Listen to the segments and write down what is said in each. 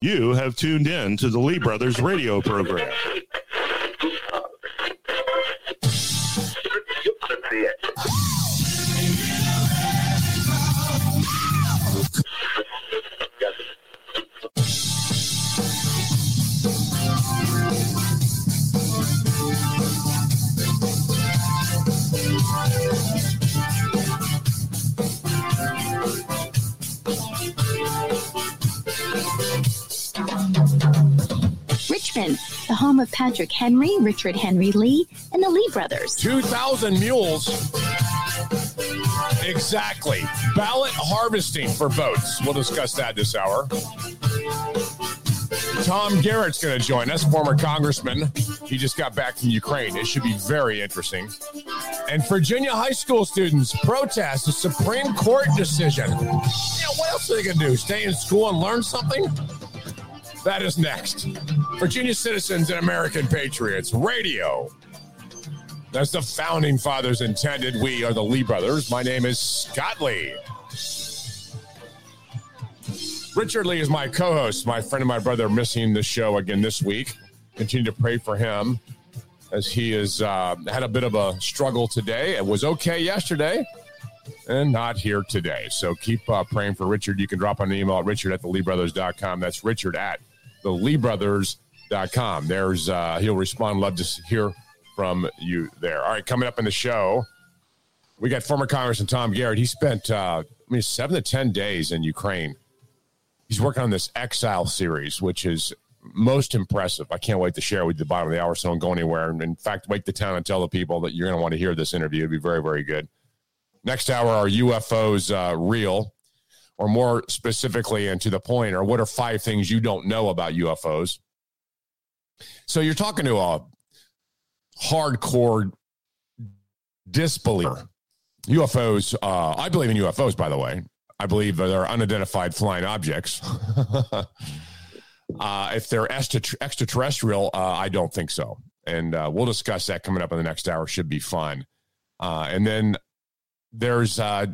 You have tuned in to the Lee Brothers radio program. Home of Patrick Henry, Richard Henry Lee, and the Lee brothers. 2,000 mules. Exactly. Ballot harvesting for votes. We'll discuss that this hour. Tom Garrett's going to join us, former congressman. He just got back from Ukraine. It should be very interesting. And Virginia high school students protest the Supreme Court decision. What else are they going to do? Stay in school and learn something? That is next. Virginia Citizens and American Patriots Radio. As the founding fathers intended, we are the Lee brothers. My name is Scott Lee. Richard Lee is my co host. My friend and my brother missing the show again this week. Continue to pray for him as he has uh, had a bit of a struggle today. It was okay yesterday and not here today. So keep uh, praying for Richard. You can drop an email at richard at theleebrothers.com. That's richard at theleebrothers.com. There's, uh, he'll respond. Love to hear from you there. All right, coming up in the show, we got former Congressman Tom Garrett. He spent, uh, I mean, seven to 10 days in Ukraine. He's working on this Exile series, which is most impressive. I can't wait to share with you the bottom of the hour, so don't go anywhere. And in fact, wake the town and tell the people that you're going to want to hear this interview. It'd be very, very good. Next hour, are UFOs uh, real? Or more specifically and to the point, or what are five things you don't know about UFOs? So you're talking to a hardcore disbeliever. UFOs, uh, I believe in UFOs, by the way. I believe they're unidentified flying objects. uh, if they're extraterrestrial, uh, I don't think so. And uh, we'll discuss that coming up in the next hour. Should be fun. Uh, and then there's uh,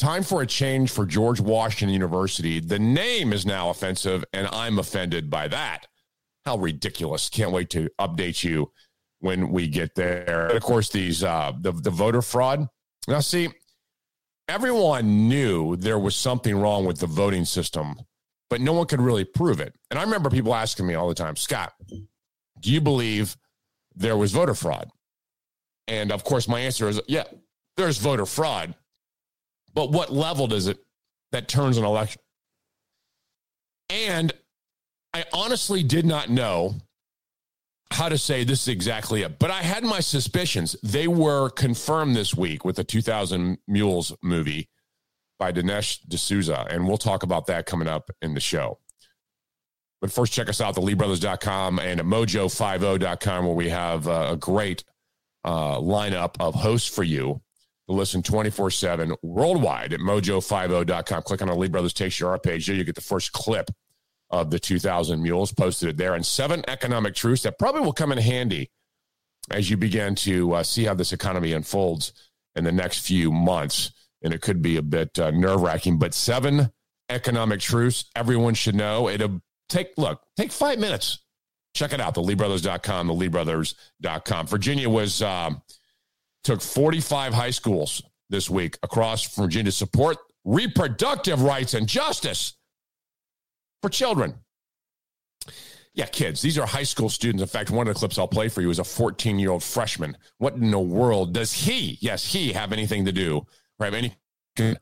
time for a change for George Washington University. The name is now offensive, and I'm offended by that. How ridiculous! Can't wait to update you when we get there. And of course, these uh, the the voter fraud. Now, see, everyone knew there was something wrong with the voting system, but no one could really prove it. And I remember people asking me all the time, Scott, do you believe there was voter fraud? And of course, my answer is yeah, there's voter fraud. But what level does it that turns an election? And I honestly did not know how to say this is exactly it, but I had my suspicions. They were confirmed this week with the 2000 Mules movie by Dinesh D'Souza, and we'll talk about that coming up in the show. But first, check us out, the LeeBrothers.com and at mojo50.com, where we have a great uh, lineup of hosts for you to listen 24 7 worldwide at mojo50.com. Click on the Lee Brothers Takes Your Art page. There. You get the first clip of the 2000 mules posted there. And seven economic truths that probably will come in handy as you begin to uh, see how this economy unfolds in the next few months. And it could be a bit uh, nerve-wracking but seven economic truths everyone should know. It'll take look take five minutes. Check it out the leebrothers.com the leebrothers.com virginia was um, took 45 high schools this week across virginia to support reproductive rights and justice for children. Yeah, kids. These are high school students. In fact, one of the clips I'll play for you is a 14 year old freshman. What in the world does he, yes, he have anything to do, right? Anything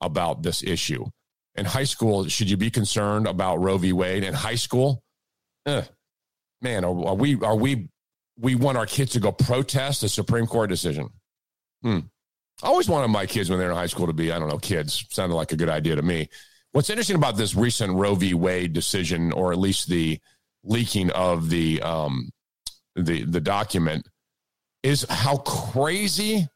about this issue? In high school, should you be concerned about Roe v. Wade? In high school, eh, man, are, are, we, are we, we want our kids to go protest a Supreme Court decision? Hmm. I always wanted my kids when they're in high school to be, I don't know, kids. Sounded like a good idea to me. What's interesting about this recent Roe v. Wade decision, or at least the leaking of the um, the the document, is how crazy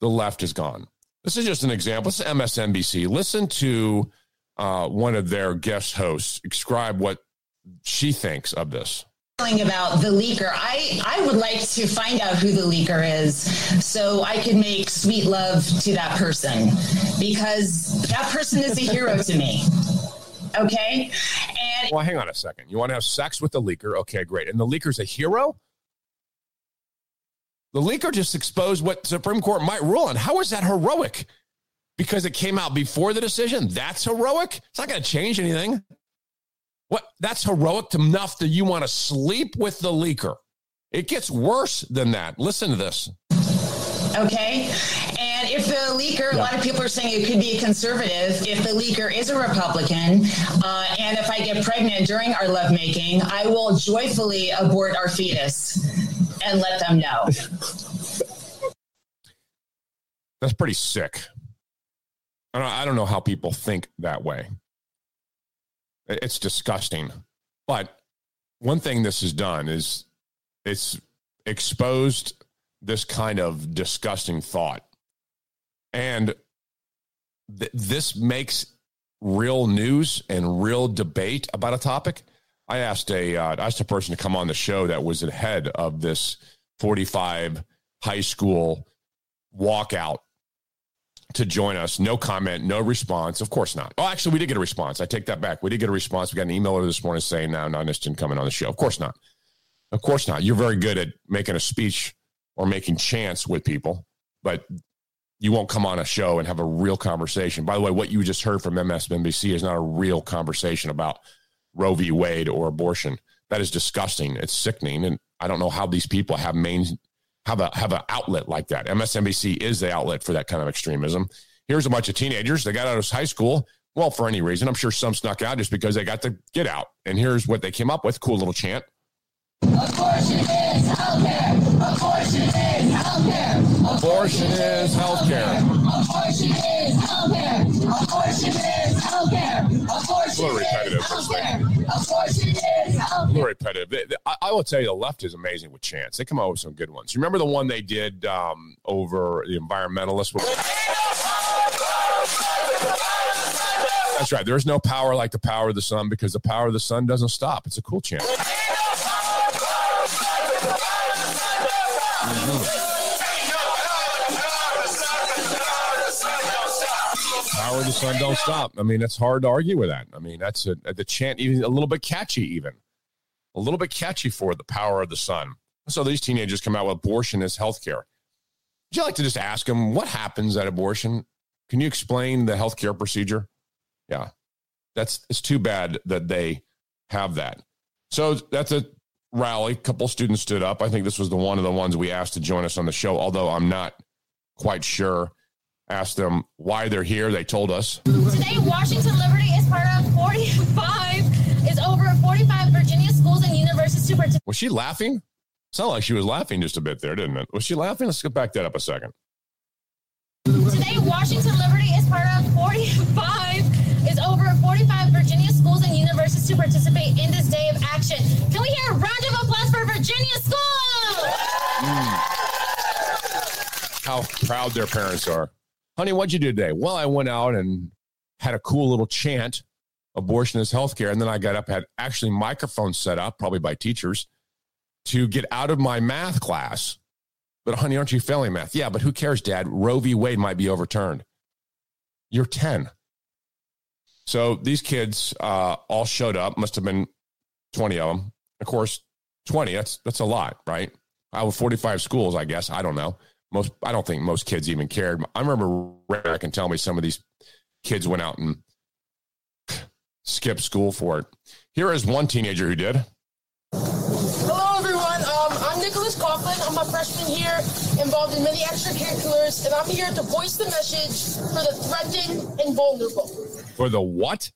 the left has gone. This is just an example. This is MSNBC. Listen to uh, one of their guest hosts describe what she thinks of this about the leaker i i would like to find out who the leaker is so i can make sweet love to that person because that person is a hero to me okay And Well, hang on a second. You want to have sex with the leaker? Okay, great. And the leaker's a hero? The leaker just exposed what Supreme Court might rule on. How is that heroic? Because it came out before the decision? That's heroic? It's not going to change anything. What? That's heroic enough that you want to sleep with the leaker. It gets worse than that. Listen to this. Okay. And if the leaker, a lot of people are saying it could be a conservative. If the leaker is a Republican, uh, and if I get pregnant during our lovemaking, I will joyfully abort our fetus and let them know. That's pretty sick. I don't, I don't know how people think that way. It- It's disgusting. But one thing this has done is it's exposed this kind of disgusting thought. And th- this makes real news and real debate about a topic. I asked a uh, I asked a person to come on the show that was the head of this 45 high school walkout to join us. No comment, no response. Of course not. Oh, actually, we did get a response. I take that back. We did get a response. We got an email this morning saying, no, not interested in coming on the show. Of course not. Of course not. You're very good at making a speech or making chants with people, but you won't come on a show and have a real conversation. By the way, what you just heard from MSNBC is not a real conversation about Roe v. Wade or abortion. That is disgusting. It's sickening. And I don't know how these people have main have a have an outlet like that. MSNBC is the outlet for that kind of extremism. Here's a bunch of teenagers. They got out of high school. Well, for any reason. I'm sure some snuck out just because they got to get out. And here's what they came up with. Cool little chant. Abortion is healthcare. Abortion is healthcare. Abortion is healthcare. Abortion is healthcare. Abortion is healthcare. Abortion A little repetitive, is this thing. healthcare. Abortion is A little repetitive. They- they- I, I will tell you, the left is amazing with chants. They come out with some good ones. You remember the one they did um, over the environmentalists? That's right. There's no power like the power of the sun because the power of the sun doesn't stop. It's a cool chant. Of the sun don't stop. I mean, it's hard to argue with that. I mean, that's a, the chant, even a little bit catchy, even a little bit catchy for the power of the sun. So these teenagers come out with abortion as healthcare. Would you like to just ask them what happens at abortion? Can you explain the healthcare procedure? Yeah, that's it's too bad that they have that. So that's a rally. A couple students stood up. I think this was the one of the ones we asked to join us on the show, although I'm not quite sure. Asked them why they're here. They told us. Today, Washington Liberty is part of 45, is over 45 Virginia schools and universities to participate. Was she laughing? Sounded like she was laughing just a bit there, didn't it? Was she laughing? Let's go back that up a second. Today, Washington Liberty is part of 45, is over 45 Virginia schools and universities to participate in this day of action. Can we hear a round of applause for Virginia schools? Mm. How proud their parents are. Honey, what'd you do today? Well, I went out and had a cool little chant, abortion is healthcare. And then I got up, had actually microphones set up, probably by teachers, to get out of my math class. But honey, aren't you failing math? Yeah, but who cares, Dad? Roe v. Wade might be overturned. You're 10. So these kids uh, all showed up, must have been 20 of them. Of course, 20, that's that's a lot, right? Out of 45 schools, I guess. I don't know. Most I don't think most kids even cared. I remember Ray can tell me some of these kids went out and skipped school for it. Here is one teenager who did. Hello, everyone. Um, I'm Nicholas Coughlin. I'm a freshman here, involved in many extracurriculars, and I'm here to voice the message for the threatened and vulnerable. For the what?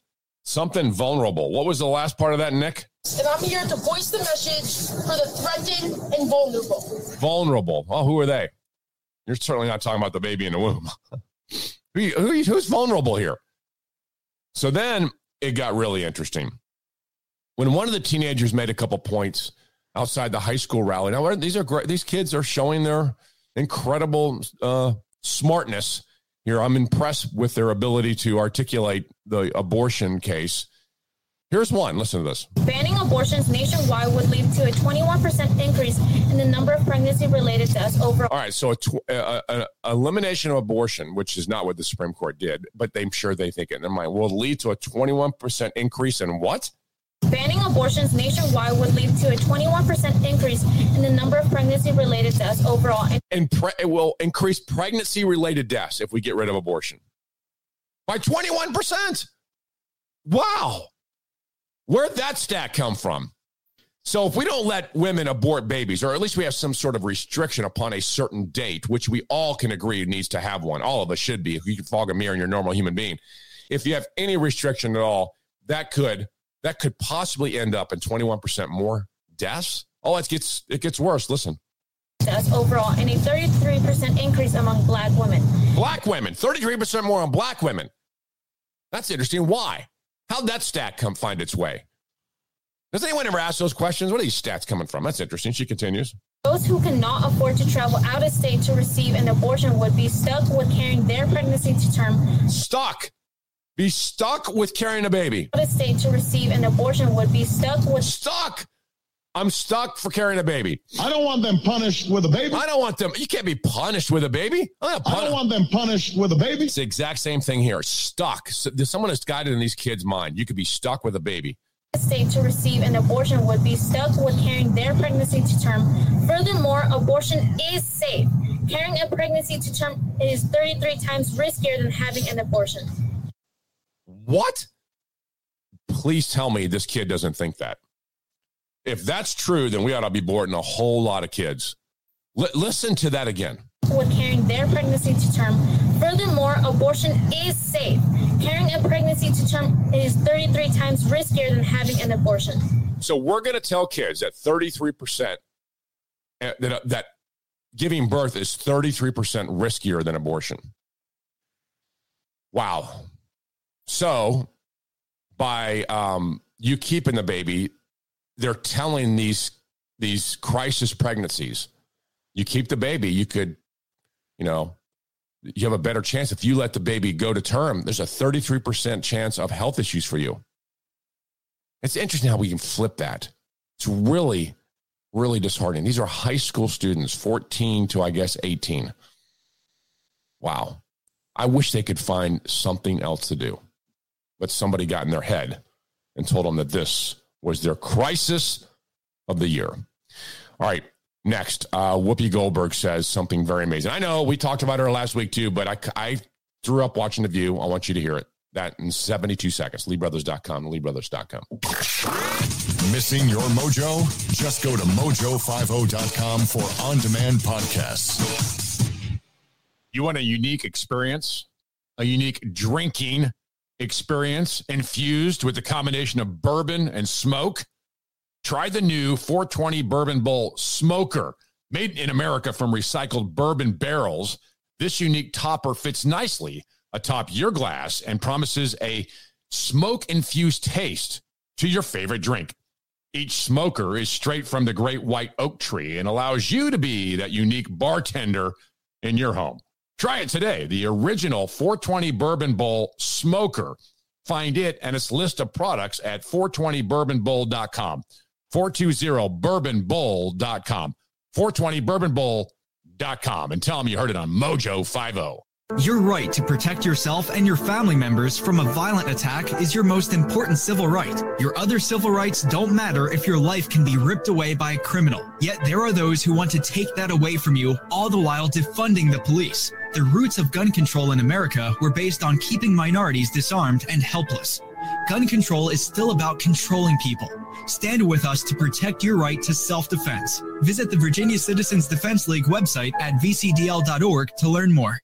Something vulnerable. What was the last part of that, Nick? And I'm here to voice the message for the threatened and vulnerable. Vulnerable. Oh, who are they? You're certainly not talking about the baby in the womb. who, who, who's vulnerable here? So then it got really interesting. When one of the teenagers made a couple points outside the high school rally, now these are great. These kids are showing their incredible uh, smartness here. I'm impressed with their ability to articulate the abortion case. Here's one. Listen to this. Banning abortions nationwide would lead to a 21% increase in the number of pregnancy related deaths overall. All right, so a, tw- a, a, a elimination of abortion, which is not what the Supreme Court did, but I'm sure they think it. Never mind. Will lead to a 21% increase in what? Banning abortions nationwide would lead to a 21% increase in the number of pregnancy related deaths overall. And And pre- it will increase pregnancy related deaths if we get rid of abortion by 21%. Wow. Where'd that stat come from? So if we don't let women abort babies, or at least we have some sort of restriction upon a certain date, which we all can agree needs to have one, all of us should be. If you can fog a mirror and you're a normal human being, if you have any restriction at all, that could that could possibly end up in 21% more deaths. Oh, it gets it gets worse. Listen, deaths overall, and a 33% increase among black women. black women, 33% more on black women. That's interesting. Why? How'd that stat come find its way? Does anyone ever ask those questions? What are these stats coming from? That's interesting. She continues. Those who cannot afford to travel out of state to receive an abortion would be stuck with carrying their pregnancy to term Stuck. Be stuck with carrying a baby. out of state to receive an abortion would be stuck with Stuck. I'm stuck for carrying a baby. I don't want them punished with a baby. I don't want them. You can't be punished with a baby. I'm not I don't want them punished with a baby. It's the exact same thing here. Stuck. So, someone has guided in these kids' mind. You could be stuck with a baby. state to receive an abortion would be stuck with carrying their pregnancy to term. Furthermore, abortion is safe. Carrying a pregnancy to term is 33 times riskier than having an abortion. What? Please tell me this kid doesn't think that. If that's true, then we ought to be aborting a whole lot of kids. Li- listen to that again. with carrying their pregnancy to term. Furthermore, abortion is safe. Carrying a pregnancy to term is 33 times riskier than having an abortion. So we're going to tell kids that 33% uh, that, uh, that giving birth is 33% riskier than abortion. Wow. So by um, you keeping the baby, they're telling these these crisis pregnancies, you keep the baby, you could, you know, you have a better chance if you let the baby go to term. There's a 33% chance of health issues for you. It's interesting how we can flip that. It's really, really disheartening. These are high school students, 14 to, I guess, 18. Wow. I wish they could find something else to do. But somebody got in their head and told them that this was their crisis of the year. All right. Next, uh, Whoopi Goldberg says something very amazing. I know we talked about her last week too, but I, I grew up watching The View. I want you to hear it. That in 72 seconds. LeeBrothers.com, LeeBrothers.com. Missing your mojo? Just go to mojo50.com for on demand podcasts. You want a unique experience, a unique drinking experience infused with the combination of bourbon and smoke? Try the new 420 Bourbon Bowl Smoker. Made in America from recycled bourbon barrels, this unique topper fits nicely atop your glass and promises a smoke infused taste to your favorite drink. Each smoker is straight from the great white oak tree and allows you to be that unique bartender in your home. Try it today. The original 420 Bourbon Bowl Smoker. Find it and its list of products at 420bourbonbowl.com. 420bourbonbowl.com. 420bourbonbowl.com. And tell them you heard it on Mojo oh. 50. Your right to protect yourself and your family members from a violent attack is your most important civil right. Your other civil rights don't matter if your life can be ripped away by a criminal. Yet there are those who want to take that away from you, all the while defunding the police. The roots of gun control in America were based on keeping minorities disarmed and helpless. Gun control is still about controlling people. Stand with us to protect your right to self defense. Visit the Virginia Citizens Defense League website at vcdl.org to learn more.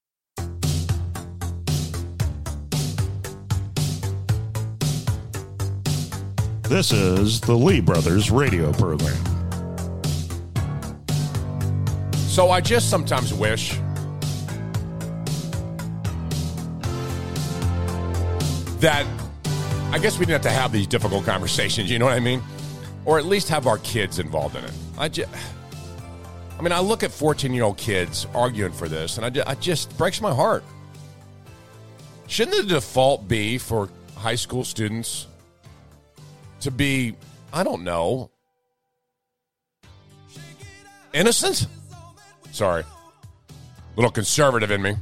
This is the Lee Brothers radio program. So I just sometimes wish that I guess we didn't have to have these difficult conversations, you know what I mean? Or at least have our kids involved in it. I just, I mean, I look at 14 year old kids arguing for this and I just, I just breaks my heart. Shouldn't the default be for high school students to be, I don't know, innocent? Sorry. little conservative in me.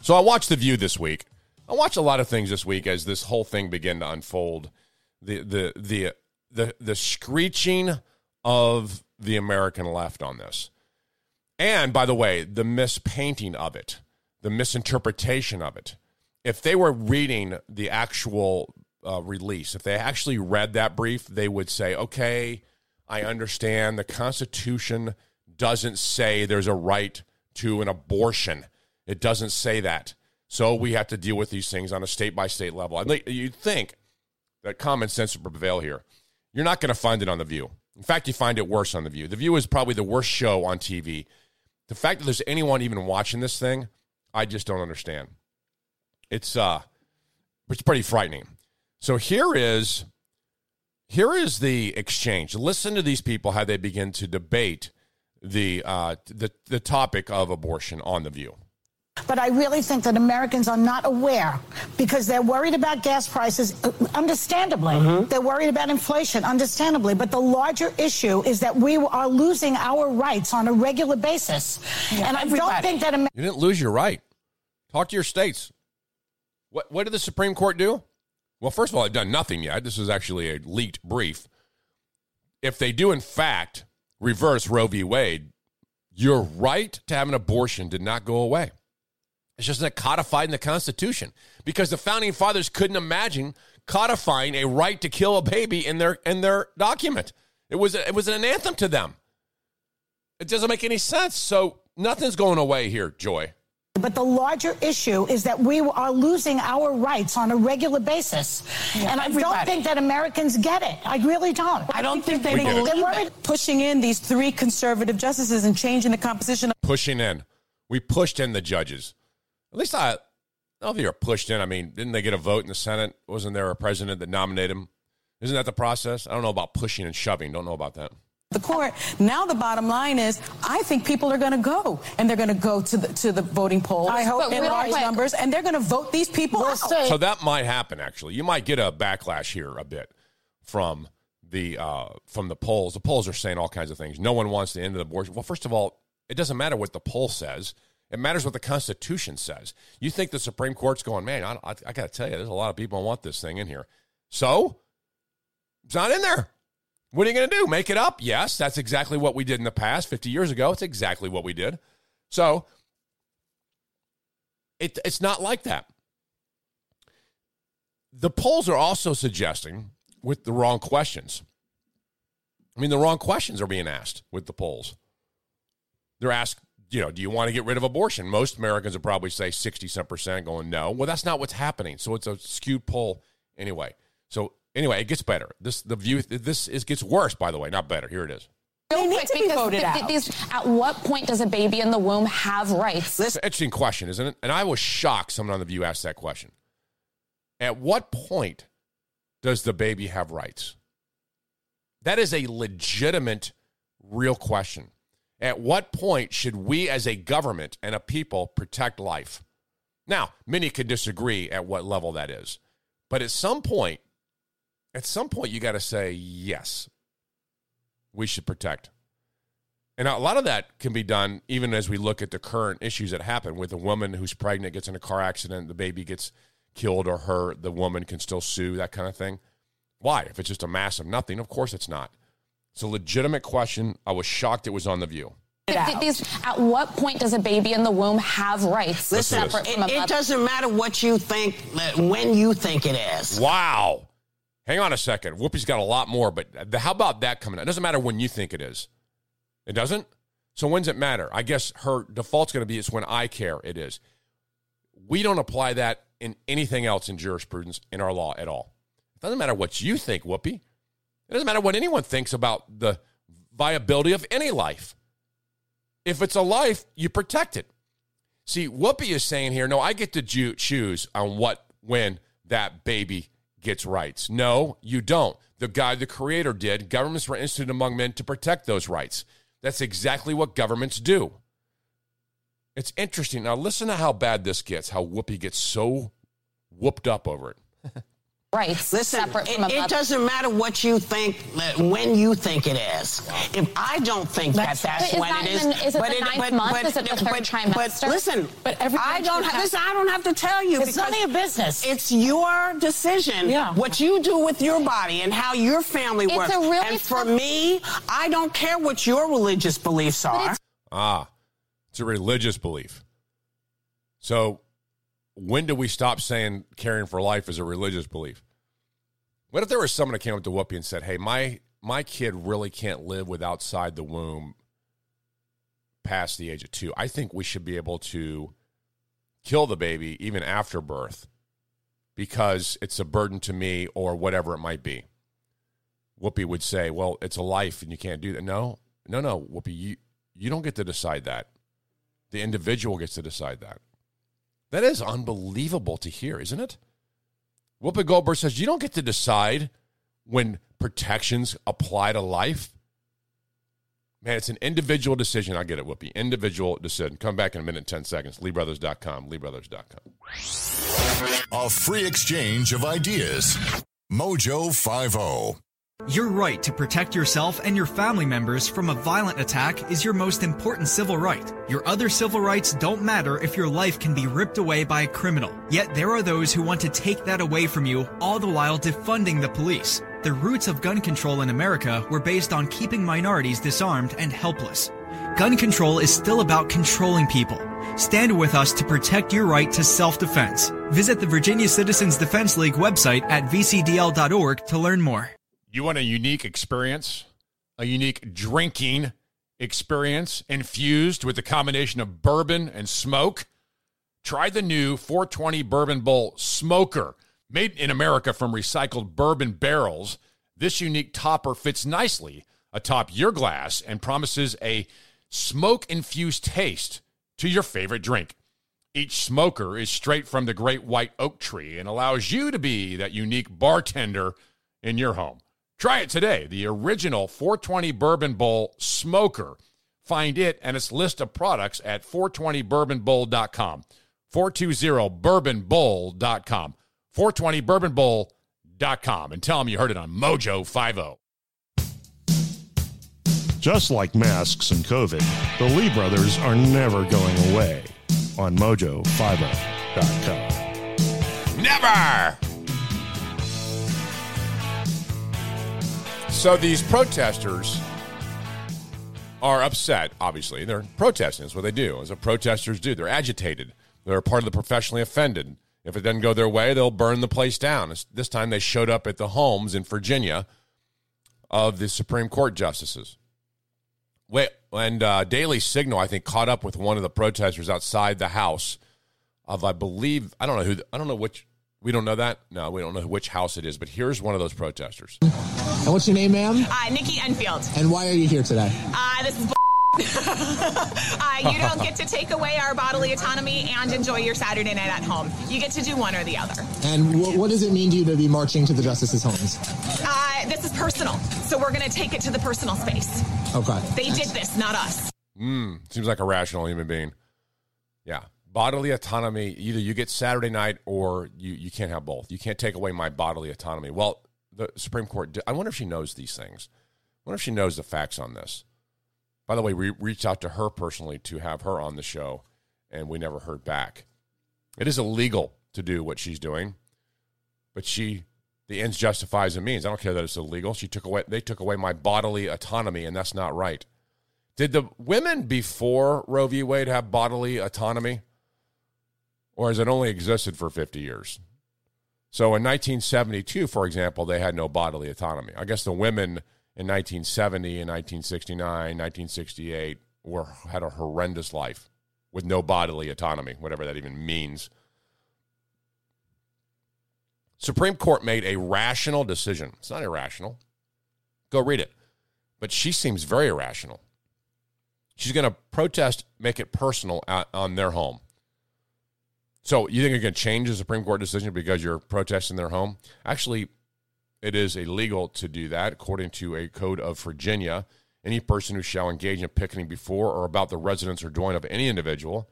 So I watched The View this week. I watched a lot of things this week as this whole thing began to unfold the the the the the screeching of the American left on this. And by the way, the mispainting of it, the misinterpretation of it. If they were reading the actual uh, release, if they actually read that brief, they would say, okay, I understand the Constitution doesn't say there's a right to an abortion. It doesn't say that. So we have to deal with these things on a state by state level. And you'd think that common sense would prevail here. You're not going to find it on The View. In fact, you find it worse on The View. The View is probably the worst show on TV. The fact that there's anyone even watching this thing, I just don't understand. It's uh it's pretty frightening. So here is here is the exchange. Listen to these people how they begin to debate the uh the the topic of abortion on the view. But I really think that Americans are not aware because they're worried about gas prices, uh, understandably. They're worried about inflation, understandably. But the larger issue is that we are losing our rights on a regular basis. and I don't think that Americans. You didn't lose your right. Talk to your states. What what did the Supreme Court do? Well, first of all, they've done nothing yet. This is actually a leaked brief. If they do, in fact, reverse Roe v. Wade, your right to have an abortion did not go away. It's just not codified in the Constitution because the founding fathers couldn't imagine codifying a right to kill a baby in their in their document. It was it was an anthem to them. It doesn't make any sense. So nothing's going away here, Joy. But the larger issue is that we are losing our rights on a regular basis. and I don't think that Americans get it. I really don't. I don't think they We get it. believe it. Pushing in these three conservative justices and changing the composition of Pushing in. We pushed in the judges. At least I, I don't know if they were pushed in. I mean, didn't they get a vote in the Senate? Wasn't there a president that nominated him? Isn't that the process? I don't know about pushing and shoving. Don't know about that. the court. Now the bottom line is, I think people are going to go, and they're going to go to the to the voting polls I hope- in large quick- numbers, and they're going to vote these people out. So that might happen. Actually, you might get a backlash here a bit from the uh, from the polls. The polls are saying all kinds of things. No one wants the end of the abortion. Well, first of all, it doesn't matter what the poll says. It matters what the Constitution says. You think the Supreme Court's going, man? I, I, I got to tell you, there's a lot of people who want this thing in here. So it's not in there. What are you going to do? Make it up? Yes, that's exactly what we did in the past. 50 years ago, it's exactly what we did. So it, it's not like that. The polls are also suggesting with the wrong questions. I mean, the wrong questions are being asked with the polls. They're asked, you know, do you want to get rid of abortion? Most Americans would probably say 60 some percent going no. Well, that's not what's happening. So it's a skewed poll anyway. So anyway, it gets better. This the view this is gets worse, by the way, not better. Here it is. They need to be voted th- th- out. these- at what point does a baby in the womb have rights? It's an interesting question, isn't it? And I was shocked someone on the view asked that question. At what point does the baby have rights? That is a legitimate, real question. At what point should we as a government and a people protect life? Now, many could disagree at what level that is. But at some point, at some point, you got to say, yes, we should protect. And a lot of that can be done even as we look at the current issues that happen with a woman who's pregnant gets in a car accident, the baby gets killed or hurt, the woman can still sue, that kind of thing. Why? If it's just a mass of nothing, of course it's not. It's a legitimate question. I was shocked it was on the view. Th- th- these- at what point does a baby in the womb have rights? Listen, separate it- a It doesn't matter what you think, uh, when you think it is. Wow. Hang on a second. Whoopi's got a lot more, but the, how about that coming out? It doesn't matter when you think it is. It doesn't? So when's it matter? I guess her default's going to be it's when I care it is. We don't apply that in anything else in jurisprudence in our law at all. It doesn't matter what you think, Whoopi. It doesn't matter what anyone thinks about the viability of any life. If it's a life, you protect it. See, Whoopi is saying here, no, I get to ju- choose on what, when that baby gets rights. No, you don't. The guy, the creator did. Governments were instituted among men to protect those rights. That's exactly what governments do. It's interesting. Now, listen to how bad this gets, how Whoopi gets so whooped up over it. Rights Listen, separate it, from a it doesn't matter what you think, when you think it is. If I don't think That's- that that's But when that it is, even- is it but the ninth month? Is it the third but, trimester? But listen, But every I don't have, have- listen. I don't have to tell you. It's none of your business. It's your decision. Yeah. What you do with your body and how your family It's works. a really and for me, I don't care what your religious beliefs are. Ah, it's a religious belief. So, when do we stop saying caring for life is a religious belief? What if there was someone that came up to Whoopi and said, "Hey, my my kid really can't live with outside the womb past the age of two. I think we should be able to kill the baby even after birth because it's a burden to me or whatever it might be." Whoopi would say, "Well, it's a life and you can't do that." No, no, no, Whoopi, you you don't get to decide that. The individual gets to decide that. That is unbelievable to hear, isn't it? Whoopi Goldberg says you don't get to decide when protections apply to life. Man, it's an individual decision. I get it, Whoopi. Individual decision. Come back in a minute, 10 seconds. LeeBrothers.com. LeeBrothers.com. A free exchange of ideas. Mojo oh. 50. Your right to protect yourself and your family members from a violent attack is your most important civil right. Your other civil rights don't matter if your life can be ripped away by a criminal. Yet there are those who want to take that away from you, all the while defunding the police. The roots of gun control in America were based on keeping minorities disarmed and helpless. Gun control is still about controlling people. Stand with us to protect your right to self-defense. Visit the Virginia Citizens Defense League website at vcdl.org to learn more. You want a unique experience, a unique drinking experience infused with the combination of bourbon and smoke? Try the new 420 Bourbon Bowl Smoker. Made in America from recycled bourbon barrels, this unique topper fits nicely atop your glass and promises a smoke infused taste to your favorite drink. Each smoker is straight from the great white oak tree and allows you to be that unique bartender in your home. Try it today. The original 420 Bourbon Bowl Smoker. Find it and its list of products at 420bourbonbowl.com. 420bourbonbowl.com. 420bourbonbowl.com. And tell them you heard it on Mojo oh. 50. Just like masks and COVID, the Lee brothers are never going away on mojo50.com. Never! So these protesters are upset, obviously. They're protesting. That's what they do. As what protesters do. They're agitated. They're part of the professionally offended. If it doesn't go their way, they'll burn the place down. This time they showed up at the homes in Virginia of the Supreme Court justices. Wait, and uh, Daily Signal, I think, caught up with one of the protesters outside the house of, I believe, I don't know who, I don't know which, we don't know that. No, we don't know which house it is, but here's one of those protesters. And what's your name, ma'am? Uh, Nikki Enfield. And why are you here today? Uh, this is. bull- uh, you don't get to take away our bodily autonomy and enjoy your Saturday night at home. You get to do one or the other. And wh- what does it mean to you to be marching to the justices' homes? Uh, this is personal, so we're going to take it to the personal space. Okay. They did this, not us. Mm, seems like a rational human being. Yeah. Bodily autonomy, either you get Saturday night or you, you can't have both. You can't take away my bodily autonomy. Well, the Supreme Court, I wonder if she knows these things. I wonder if she knows the facts on this. By the way, we reached out to her personally to have her on the show, and we never heard back. It is illegal to do what she's doing, but she, the ends justifies the means. I don't care that it's illegal. She took away, they took away my bodily autonomy, and that's not right. Did the women before Roe v. Wade have bodily autonomy? Or has it only existed for 50 years? So in 1972, for example, they had no bodily autonomy. I guess the women in 1970 and 1969, 1968 were had a horrendous life with no bodily autonomy, whatever that even means. Supreme Court made a rational decision. It's not irrational. Go read it. But she seems very irrational. She's going to protest, make it personal at, on their home. So you think it can change the Supreme Court decision because you're protesting their home? Actually, it is illegal to do that according to a code of Virginia. Any person who shall engage in picketing before or about the residence or dwelling of any individual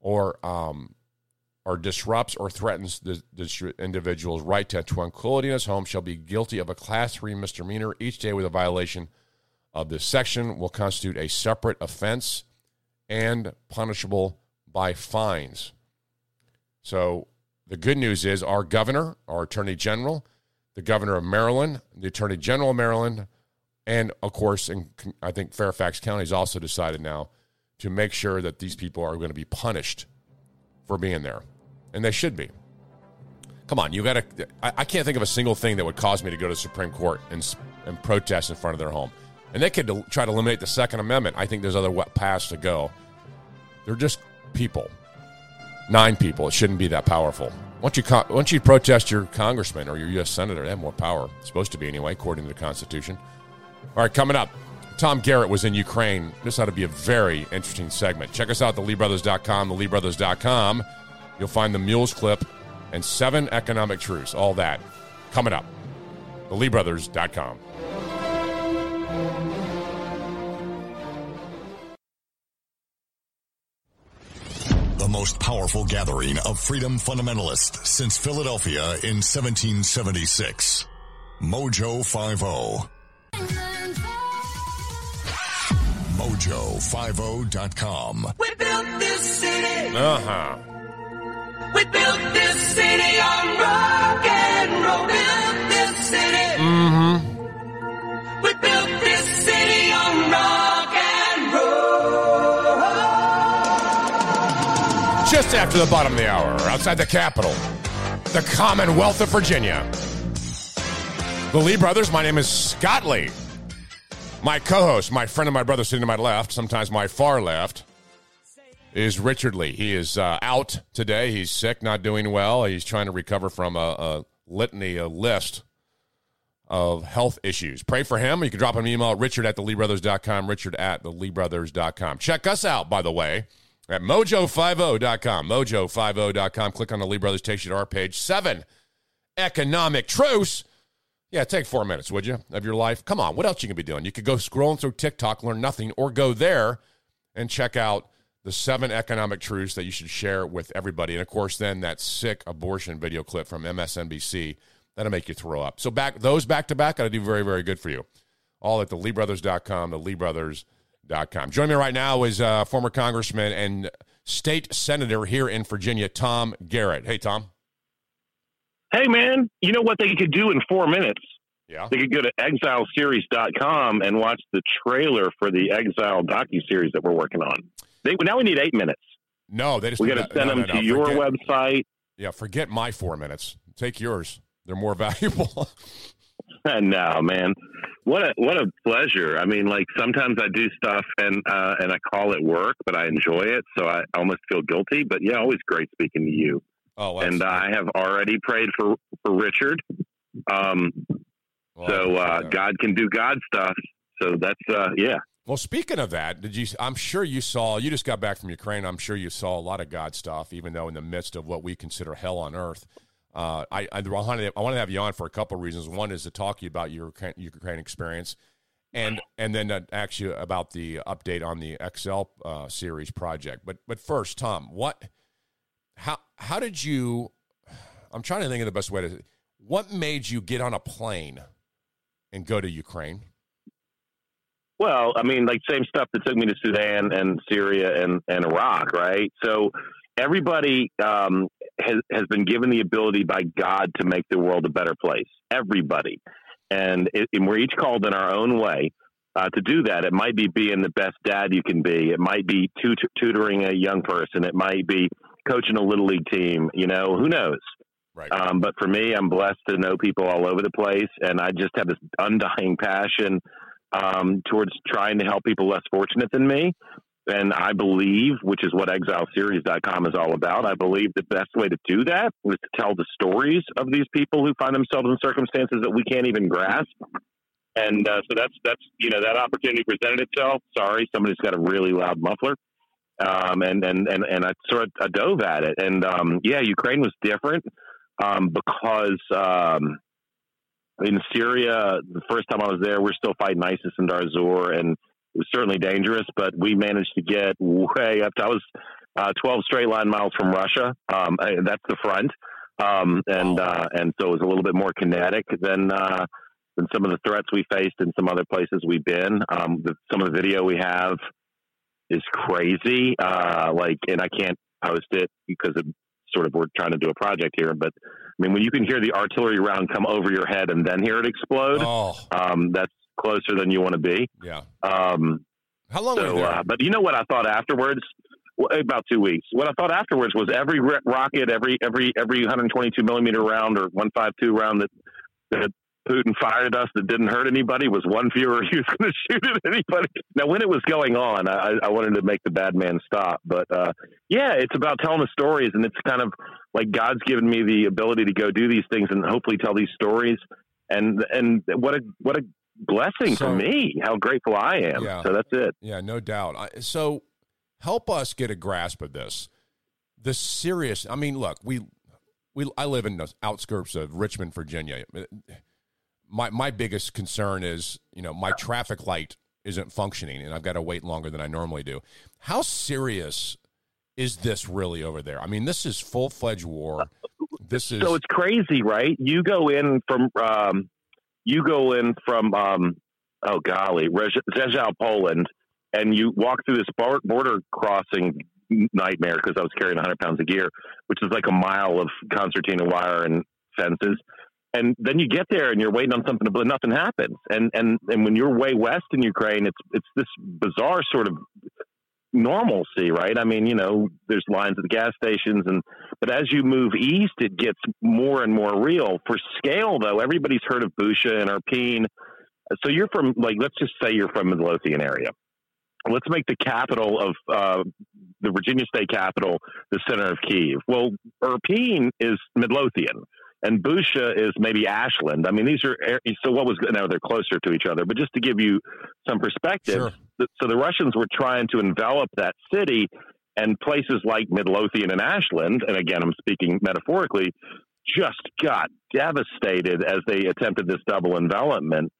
or um, or disrupts or threatens the, the individual's right to tranquility in his home shall be guilty of a class three misdemeanor. Each day with a violation of this section will constitute a separate offense and punishable by fines. So the good news is our governor, our attorney general, the governor of Maryland, the attorney general of Maryland, and of course, in, I think Fairfax County has also decided now to make sure that these people are going to be punished for being there, and they should be. Come on, you got to. I, I, can't think of a single thing that would cause me to go to the Supreme Court and and protest in front of their home. And they could try to eliminate the Second Amendment. I think there's other paths to go. They're just people, nine people. It shouldn't be that powerful. Once you once you protest your congressman or your U.S. senator, they have more power. It's supposed to be anyway, according to the Constitution. All right, coming up. Tom Garrett was in Ukraine. This ought to be a very interesting segment. Check us out, theleebrothers.com, theleebrothers.com. You'll find the Mules clip and seven economic truths. All that coming up. Theleebrothers.com. The most powerful gathering of freedom fundamentalists since Philadelphia in 1776. Mojo 50 mojo50.com. We built this city. Uh huh. We built this city on rock and roll. Built this city. Mm-hmm. We built this city on rock Just after the bottom of the hour, outside the Capitol, the Commonwealth of Virginia. The Lee brothers, my name is Scott Lee. My co host, my friend and my brother sitting to my left, sometimes my far left, is Richard Lee. He is uh, out today. He's sick, not doing well. He's trying to recover from a, a litany, a list of health issues. Pray for him. You can drop him an email at richard at theleebrothers.com, richard at theleebrothers.com. Check us out, by the way, at mojo50.com, mojo50.com. Click on the Lee Brothers, takes you to our page. Seven economic truths yeah, take four minutes, would you, of your life? Come on, what else you can be doing? You could go scrolling through TikTok, learn nothing, or go there and check out the seven economic truths that you should share with everybody. And of course, then that sick abortion video clip from MSNBC that'll make you throw up. So back those back to back, gotta do very, very good for you. All at the LeeBrothers.com, the LeeBrothers.com. Join me right now is uh, former Congressman and state senator here in Virginia, Tom Garrett. Hey, Tom. Hey, man, you know what they could do in four minutes? Yeah. They could go to exileseries.com and watch the trailer for the Exile docu-series that we're working on. They, now we need eight minutes. No, they just we got to send no, them no, to no, your forget- website. Yeah, forget my four minutes. Take yours. They're more valuable. no, man, what a what a pleasure. I mean, like sometimes I do stuff and uh, and I call it work, but I enjoy it, so I almost feel guilty. But yeah, always great speaking to you. Oh, and I have already prayed for for Richard. Um, so uh, God can do God stuff. So that's uh, yeah. Well, speaking of that, did you? I'm sure you saw. You just got back from Ukraine. I'm sure you saw a lot of God stuff, even though in the midst of what we consider hell on earth. Uh, I I want to I want to have you on for a couple of reasons. One is to talk to you about your Ukraine, experience, and and then ask you about the update on the Exile uh, series project. But but first, Tom, what how how did you? I'm trying to think of the best way to. What made you get on a plane and go to Ukraine? Well, I mean, like same stuff that took me to Sudan and Syria and, and Iraq, right? So everybody um, has has been given the ability by God to make the world a better place. Everybody, and, it, and we're each called in our own way uh, to do that. It might be being the best dad you can be. It might be tut- tutoring a young person. It might be coaching a little league team. You know, who knows? Right. Um, but for me, I'm blessed to know people all over the place, and I just have this undying passion um, towards trying to help people less fortunate than me. And I believe, which is what exileseries.com is all about, I believe the best way to do that is to tell the stories of these people who find themselves in circumstances that we can't even grasp. And uh, so that's that's you know that opportunity presented itself. Sorry, somebody's got a really loud muffler. Um, and, and, and, and I sort of I dove at it. And um, yeah, Ukraine was different um, because um, in Syria, the first time I was there, we're still fighting ISIS and Deir ez-Zor, and it was certainly dangerous. But we managed to get way up. To, I was uh, 12 straight line miles from Russia. Um, uh, that's the front, um, and uh, and so it was a little bit more kinetic than uh, than some of the threats we faced in some other places we've been. Um, the, some of the video we have is crazy. Uh, like, and I can't post it because of sort of we're trying to do a project here. But I mean, when you can hear the artillery round come over your head and then hear it explode, Oh. um, that's closer than you want to be. Yeah. Um, How long so, there? uh, but you know what I thought afterwards? Well, About two weeks. What I thought afterwards was every rocket, every every every 122 millimeter round or 152 round that that Putin fired at us that didn't hurt anybody was one fewer he was going to shoot at anybody. Now, when it was going on, I, I wanted to make the bad man stop. But uh, yeah, it's about telling the stories, and it's kind of like God's given me the ability to go do these things and hopefully tell these stories. And and what a what a blessing So- for me! How grateful I am. Yeah. So that's it. Yeah, no doubt. I, so help us get a grasp of this. The serious. I mean, look, we we I live in the outskirts of Richmond, Virginia. My my biggest concern is, you know, my traffic light isn't functioning and I've got to wait longer than I normally do. How serious is this really over there? I mean, this is full-fledged war. This is So it's crazy, right? You go in from um, you go in from um, oh golly, Rzeszów, Poland, and you walk through this border crossing nightmare because I was carrying 100 pounds of gear, which is like a mile of concertina wire and fences. And then you get there and you're waiting on something but nothing happens. And and and when you're way west in Ukraine, it's it's this bizarre sort of normalcy, right? I mean, you know, there's lines at the gas stations, and but as you move east, it gets more and more real. For scale, though, everybody's heard of Bucha and Irpin. So you're from, like, let's just say you're from Midlothian area. Let's make the capital of uh, the Virginia state capital the center of Kiev. Well, Irpin is Midlothian. And Bucha is maybe Ashland. I mean, these are so. What was now they're closer to each other, but just to give you some perspective, th- so the Russians were trying to envelop that city, and places like Midlothian and Ashland, and again, I'm speaking metaphorically, just got devastated as they attempted this double envelopment.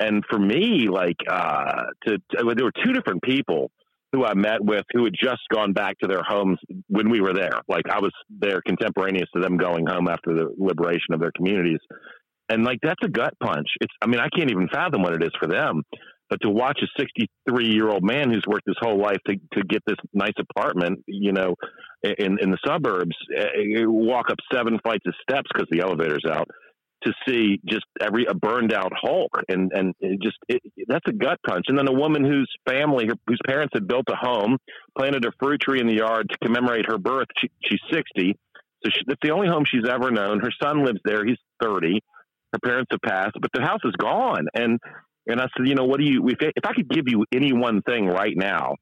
And for me, like, uh, to there were two different people who I met with who had just gone back to their homes when we were there. Like I was there contemporaneous to them going home after the liberation of their communities. And like that's a gut punch. It's I mean, I can't even fathom what it is for them. But to watch a 63 year old man who's worked his whole life to, to get this nice apartment, you know, in, in the suburbs, uh, walk up seven flights of steps because the elevator's out to see just every a burned out Hulk, and and it just it, that's a gut punch. And then a woman whose family, her, whose parents had built a home, planted a fruit tree in the yard to commemorate her birth. She, she's sixty, so she, that's the only home she's ever known. Her son lives there; he's thirty. Her parents have passed, but the house is gone. And and I said, you know, what do you? If, if I could give you any one thing right now,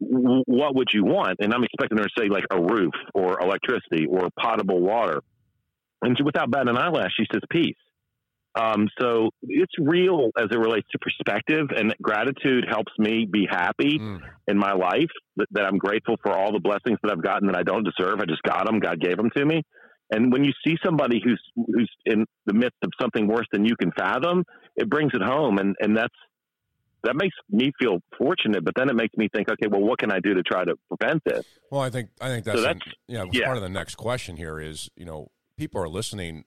what would you want? And I'm expecting her to say like a roof or electricity or potable water. And without batting an eyelash, she says peace. Um, so it's real as it relates to perspective, and gratitude helps me be happy in my life. That, that I'm grateful for all the blessings that I've gotten that I don't deserve. I just got them. God gave them to me. And when you see somebody who's who's in the midst of something worse than you can fathom, it brings it home, and and that's that makes me feel fortunate. But then it makes me think, okay, well, what can I do to try to prevent this? Well, I think I think So that's, that's- an- yeah, yeah. part of the next question here is you know people are listening.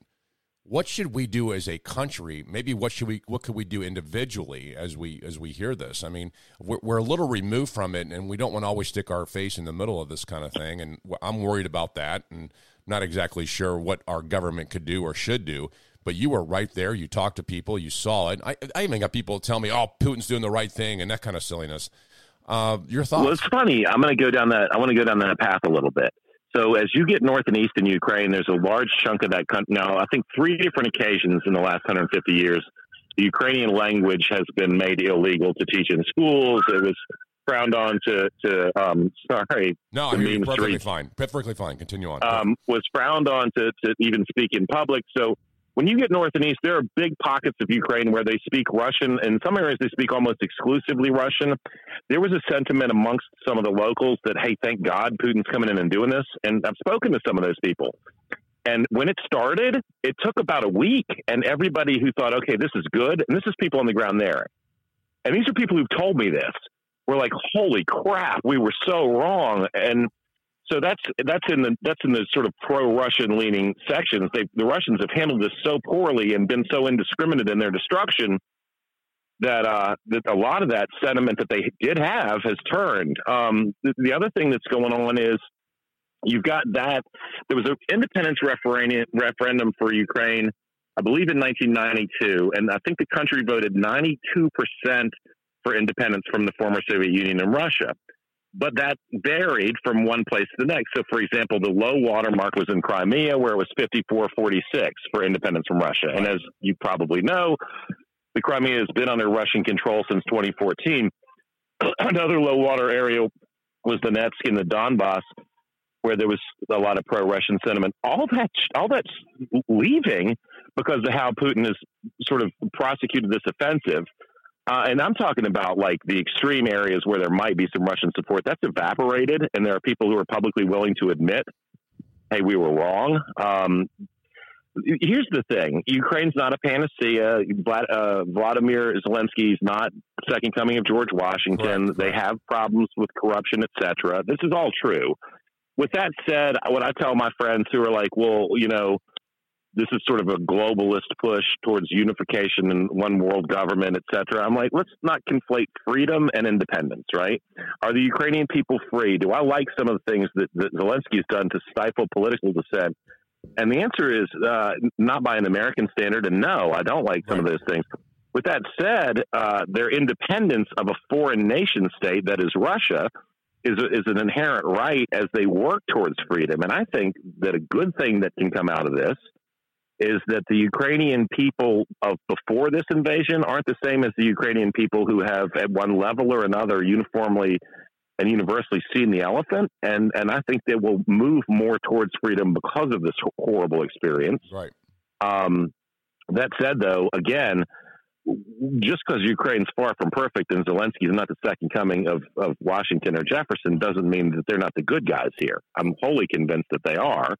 What should we do as a country? Maybe what should we what could we do individually as we as we hear this? I mean, we're, we're a little removed from it, and we don't want to always stick our face in the middle of this kind of thing. And I'm worried about that, and not exactly sure what our government could do or should do. But you were right there. You talked to people. You saw it. I, I even got people tell me, "Oh, Putin's doing the right thing," and that kind of silliness. Uh, your thoughts? Well, it's funny. I'm going to go down that. I want to go down that path a little bit. So as you get north and east in Ukraine, there's a large chunk of that country. Now, I think three different occasions in the last 150 years, the Ukrainian language has been made illegal to teach in schools. It was frowned on to, to um, sorry, No, I to hear you meme perfectly streets fine. Perfectly fine. Continue on. um, was frowned on to, to even speak in public. So when you get north and east, there are big pockets of Ukraine where they speak Russian. In some areas, they speak almost exclusively Russian. There was a sentiment amongst some of the locals that, hey, thank God Putin's coming in and doing this. And I've spoken to some of those people. And when it started, it took about a week, and everybody who thought, okay, this is good, and this is people on the ground there. And these are people who've told me this. We're like, holy crap, we were so wrong. And So that's that's in the that's in the sort of pro-Russian leaning sections. They, the Russians have handled this so poorly and been so indiscriminate in their destruction that uh, that a lot of that sentiment that they did have has turned. Um, the, the other thing that's going on is you've got that there was an independence referendum for Ukraine, I believe in 1992, and I think the country voted 92 percent for independence from the former Soviet Union and Russia. But that varied from one place to the next. So, for example, the low water mark was in Crimea, where it was 54 46 for independence from Russia. And as you probably know, the Crimea has been under Russian control since 2014. Another low water area was the Donetsk in the Donbass, where there was a lot of pro-Russian sentiment. All that, all that's leaving because of how Putin has sort of prosecuted this offensive. Uh, and I'm talking about like the extreme areas where there might be some Russian support. That's evaporated, and there are people who are publicly willing to admit, "Hey, we were wrong." Um, here's the thing: Ukraine's not a panacea. Vlad, uh, Vladimir Zelensky is not second coming of George Washington. They have problems with corruption, etc. This is all true. With that said, what I tell my friends who are like, "Well, you know." This is sort of a globalist push towards unification and one world government, et cetera. I'm like, let's not conflate freedom and independence, right? Are the Ukrainian people free? Do I like some of the things that, that Zelensky's done to stifle political dissent? And the answer is uh, not by an American standard. And no, I don't like some of those things. With that said, uh, their independence of a foreign nation state that is Russia is, is an inherent right as they work towards freedom. And I think that a good thing that can come out of this is that the Ukrainian people of before this invasion aren't the same as the Ukrainian people who have, at one level or another, uniformly and universally seen the elephant. And and I think they will move more towards freedom because of this horrible experience. Right. Um, that said, though, again, just because Ukraine's far from perfect and Zelensky is not the second coming of, of Washington or Jefferson doesn't mean that they're not the good guys here. I'm wholly convinced that they are.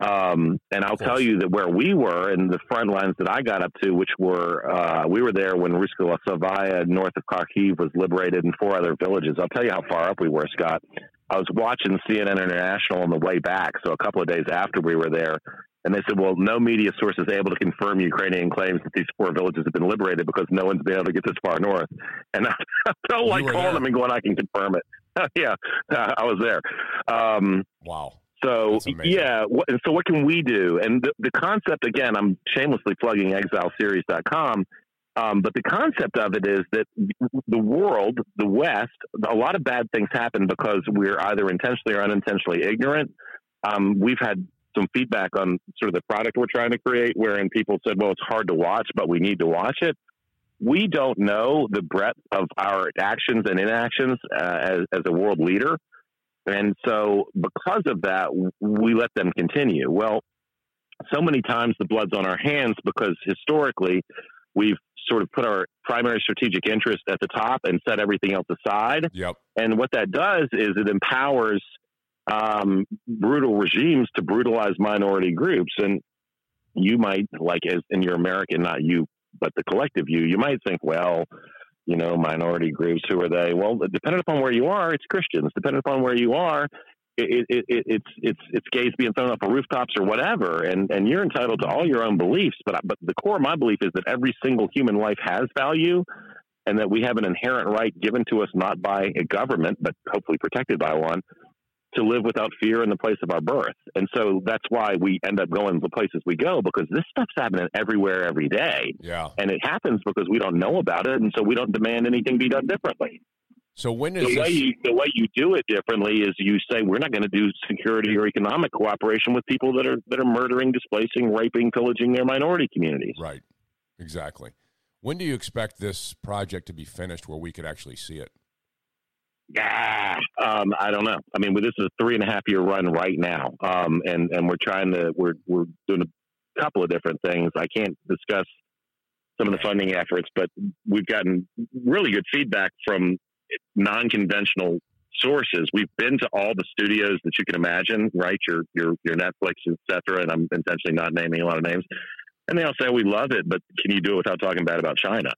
Um, and I'll tell you that where we were and the front lines that I got up to, which were, uh, we were there when Ruska Savaya north of Kharkiv was liberated and four other villages. I'll tell you how far up we were, Scott. I was watching CNN International on the way back. So a couple of days after we were there. And they said, well, no media source is able to confirm Ukrainian claims that these four villages have been liberated because no one's been able to get this far north. And I, I felt like calling there. them and going, I can confirm it. yeah, I was there. Um, wow. So yeah, what, so what can we do? And the, the concept again, I'm shamelessly plugging ExileSeries.com, um, but the concept of it is that the world, the West, a lot of bad things happen because we're either intentionally or unintentionally ignorant. Um, we've had some feedback on sort of the product we're trying to create, wherein people said, "Well, it's hard to watch, but we need to watch it." We don't know the breadth of our actions and inactions uh, as, as a world leader. And so, because of that, we let them continue. Well, so many times the blood's on our hands because historically we've sort of put our primary strategic interest at the top and set everything else aside. Yep. And what that does is it empowers um, brutal regimes to brutalize minority groups. And you might, like, as in your American, not you, but the collective you, you might think, well, you know, minority groups. Who are they? Well, depending upon where you are, it's Christians. Depending upon where you are, it, it, it, it's it's it's gays being thrown off of rooftops or whatever, and and you're entitled to all your own beliefs. But but the core of my belief is that every single human life has value, and that we have an inherent right given to us not by a government, but hopefully protected by one, to live without fear in the place of our birth. And so that's why we end up going the places we go because this stuff's happening everywhere every day. Yeah. And it happens because we don't know about it. And so we don't demand anything be done differently. So when is the this... way you, the way you do it differently is you say we're not going to do security or economic cooperation with people that are that are murdering, displacing, raping, pillaging their minority communities. Right. Exactly. When do you expect this project to be finished where we could actually see it? Yeah, um, I don't know. I mean, this is a three and a half year run right now, um, and and we're trying to we're we're doing a couple of different things. I can't discuss some of the funding efforts, but we've gotten really good feedback from non conventional sources. We've been to all the studios that you can imagine, right? Your your your Netflix, etc. And I'm intentionally not naming a lot of names. And they all say we love it, but can you do it without talking bad about China?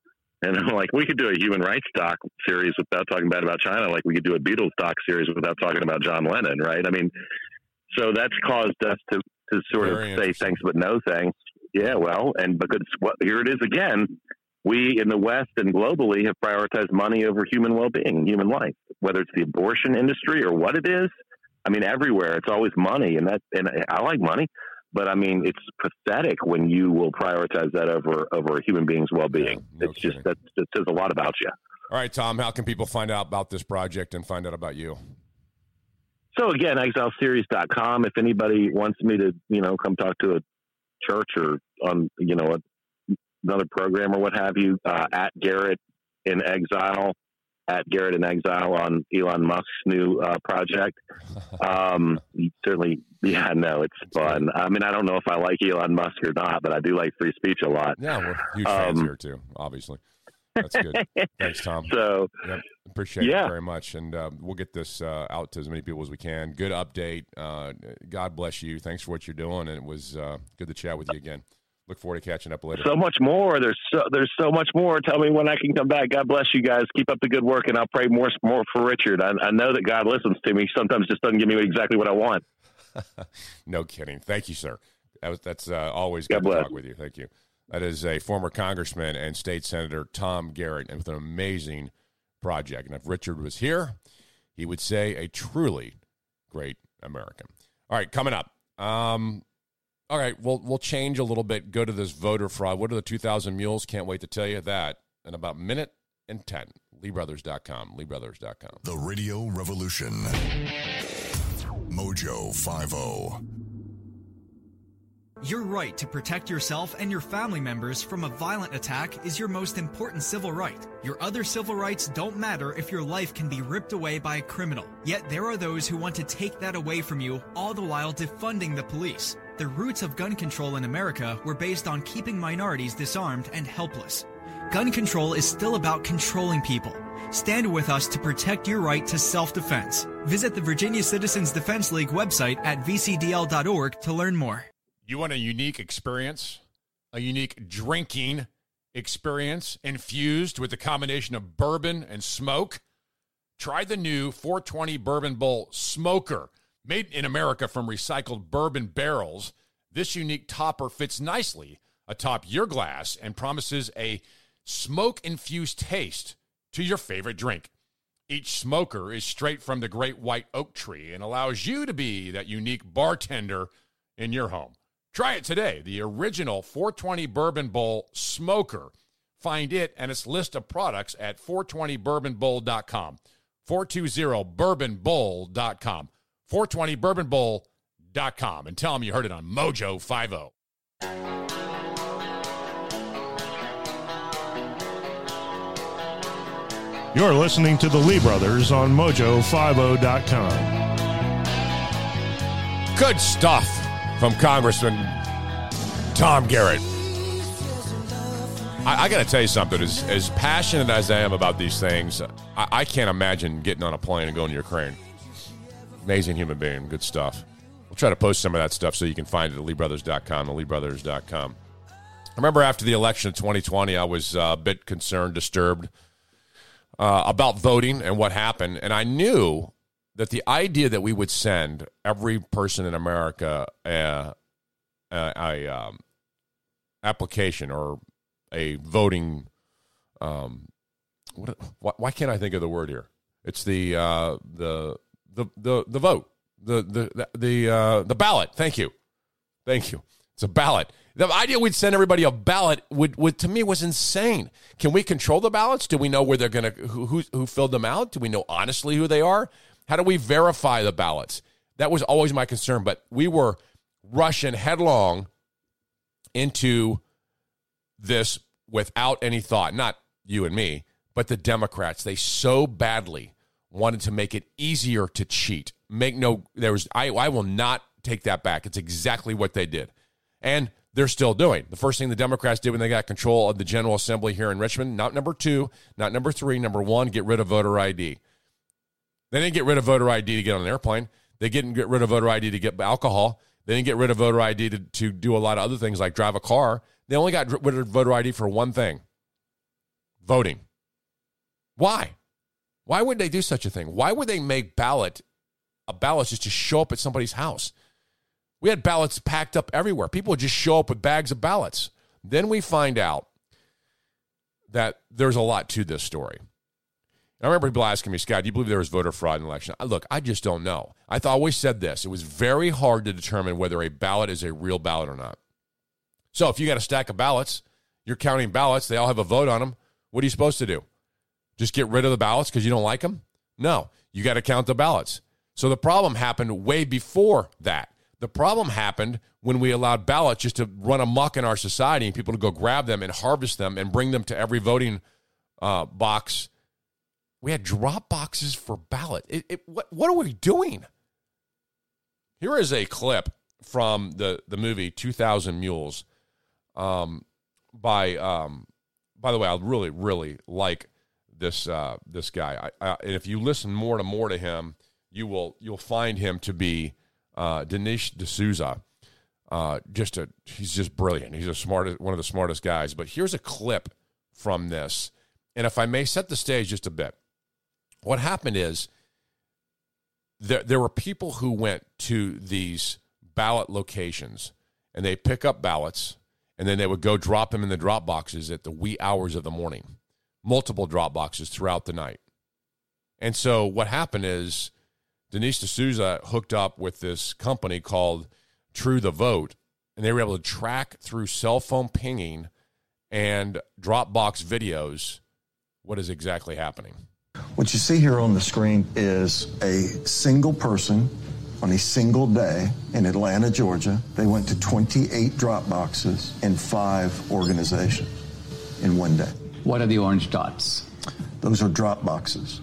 And I'm like, we could do a human rights doc series without talking bad about China, like we could do a Beatles doc series without talking about John Lennon, right? I mean, so that's caused us to to sort Very of say thanks but no thanks. Yeah, well, and because here it is again. We in the West and globally have prioritized money over human well-being, human life, whether it's the abortion industry or what it is. I mean, everywhere it's always money, and that and I like money, but I mean, it's pathetic when you will prioritize that over over a human being's well-being. it's just that that says a lot about you. All right, Tom, how can people find out about this project and find out about you? So again, exileseries.com. If anybody wants me to, you know, come talk to a church or on, you know, a, another program or what have you, uh, at Garrett in Exile, at Garrett in Exile on Elon Musk's new uh, project. Um, certainly, yeah, no, it's fun. I mean, I don't know if I like Elon Musk or not, but I do like free speech a lot. Yeah, we're huge fans Um, here too, obviously. That's good. Thanks, Tom. So, Yep, appreciate yeah. it very much, and uh, we'll get this uh, out to as many people as we can. Good update. Uh, God bless you. Thanks for what you're doing, and it was uh, good to chat with you again. Look forward to catching up later. So much more. There's so there's so much more. Tell me when I can come back. God bless you guys. Keep up the good work, and I'll pray more more for Richard. I, I know that God listens to me. Sometimes just doesn't give me exactly what I want. no kidding. Thank you, sir. That was, that's uh, always God to bless. talk with you. Thank you. That is a former congressman and state senator Tom Garrett, and with an amazing project. And if Richard was here, he would say a truly great American. All right, coming up. Um, all right, we'll we'll change a little bit. Go to this voter fraud. What are the 2,000 mules? Can't wait to tell you that in about a minute and 10. LeeBrothers.com. LeeBrothers.com. The Radio Revolution. Mojo oh. 50. Your right to protect yourself and your family members from a violent attack is your most important civil right. Your other civil rights don't matter if your life can be ripped away by a criminal. Yet there are those who want to take that away from you, all the while defunding the police. The roots of gun control in America were based on keeping minorities disarmed and helpless. Gun control is still about controlling people. Stand with us to protect your right to self defense. Visit the Virginia Citizens Defense League website at vcdl.org to learn more. You want a unique experience, a unique drinking experience infused with a combination of bourbon and smoke? Try the new 420 Bourbon Bowl Smoker. Made in America from recycled bourbon barrels, this unique topper fits nicely atop your glass and promises a smoke infused taste to your favorite drink. Each smoker is straight from the great white oak tree and allows you to be that unique bartender in your home. Try it today. The original 420 Bourbon Bowl Smoker. Find it and its list of products at 420bourbonbowl.com. 420bourbonbowl.com. 420bourbonbowl.com. And tell them you heard it on Mojo oh. 50. You're listening to the Lee Brothers on Mojo50.com. Good stuff from Congressman Tom Garrett. I, I got to tell you something. As, as passionate as I am about these things, I, I can't imagine getting on a plane and going to Ukraine. Amazing human being. Good stuff. We'll try to post some of that stuff so you can find it at LeeBrothers.com and LeeBrothers.com. I remember after the election of 2020, I was uh, a bit concerned, disturbed uh, about voting and what happened. And I knew that the idea that we would send every person in America a, a, a um, application or a voting um, what, why, why can't I think of the word here? It's the uh, the the the the vote the the the uh, the ballot. Thank you, thank you. It's a ballot. The idea we'd send everybody a ballot would, would to me was insane. Can we control the ballots? Do we know where they're going to who, who who filled them out? Do we know honestly who they are? How do we verify the ballots? That was always my concern. But we were rushing headlong into this without any thought. Not you and me, but the Democrats. They so badly wanted to make it easier to cheat. Make no there was I I will not take that back. It's exactly what they did. And they're still doing. The first thing the Democrats did when they got control of the General Assembly here in Richmond, not number two, not number three, number one, get rid of voter ID. They didn't get rid of voter ID to get on an airplane. They didn't get rid of voter ID to get alcohol. They didn't get rid of voter ID to, to do a lot of other things like drive a car. They only got rid of voter ID for one thing voting. Why? Why would they do such a thing? Why would they make ballot a ballot just to show up at somebody's house? We had ballots packed up everywhere. People would just show up with bags of ballots. Then we find out that there's a lot to this story. I remember people asking me, Scott, do you believe there was voter fraud in the election? Look, I just don't know. I've always said this. It was very hard to determine whether a ballot is a real ballot or not. So if you got a stack of ballots, you're counting ballots, they all have a vote on them. What are you supposed to do? Just get rid of the ballots because you don't like them? No, you got to count the ballots. So the problem happened way before that. The problem happened when we allowed ballots just to run amok in our society and people to go grab them and harvest them and bring them to every voting uh, box. We had drop boxes for ballot. It, it, what, what are we doing? Here is a clip from the, the movie 2000 Mules um, by, um, by the way, I really, really like this, uh, this guy. I, I, and if you listen more to more to him, you will, you'll find him to be uh, Dinesh D'Souza. Uh, just a he's just brilliant. He's a smart one of the smartest guys. But here's a clip from this, and if I may set the stage just a bit, what happened is there there were people who went to these ballot locations and they pick up ballots and then they would go drop them in the drop boxes at the wee hours of the morning, multiple drop boxes throughout the night. And so what happened is Dinesh D'Souza hooked up with this company called True the Vote, and they were able to track through cell phone pinging and Dropbox videos what is exactly happening. What you see here on the screen is a single person on a single day in Atlanta, Georgia. They went to 28 drop boxes in five organizations in one day. What are the orange dots? Those are drop boxes.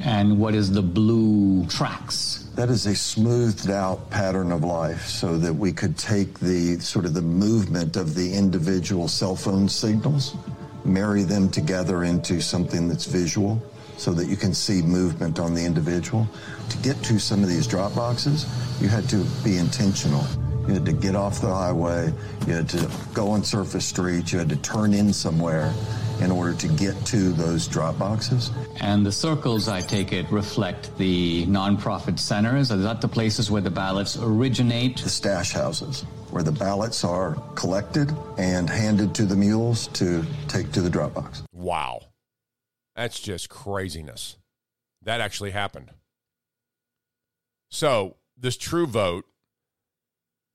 And what is the blue tracks? That is a smoothed out pattern of life so that we could take the sort of the movement of the individual cell phone signals, marry them together into something that's visual so that you can see movement on the individual. To get to some of these drop boxes, you had to be intentional. You had to get off the highway, you had to go on surface streets, you had to turn in somewhere in order to get to those drop boxes. And the circles, I take it, reflect the nonprofit centers. Are that the places where the ballots originate? The stash houses, where the ballots are collected and handed to the mules to take to the drop box. Wow. That's just craziness. That actually happened. So, this true vote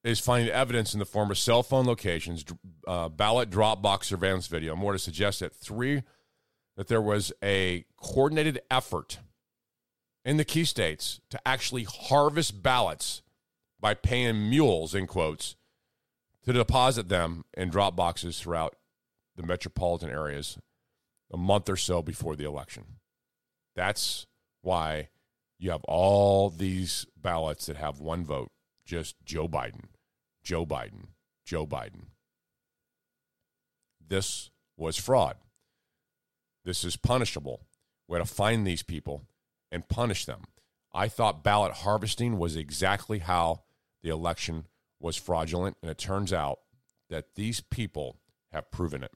is finding evidence in the form of cell phone locations, uh, ballot drop box surveillance video, more to suggest that three, that there was a coordinated effort in the key states to actually harvest ballots by paying mules, in quotes, to deposit them in drop boxes throughout the metropolitan areas a month or so before the election. That's why you have all these ballots that have one vote, just Joe Biden, Joe Biden, Joe Biden. This was fraud. This is punishable. We had to find these people and punish them. I thought ballot harvesting was exactly how the election was fraudulent, and it turns out that these people have proven it.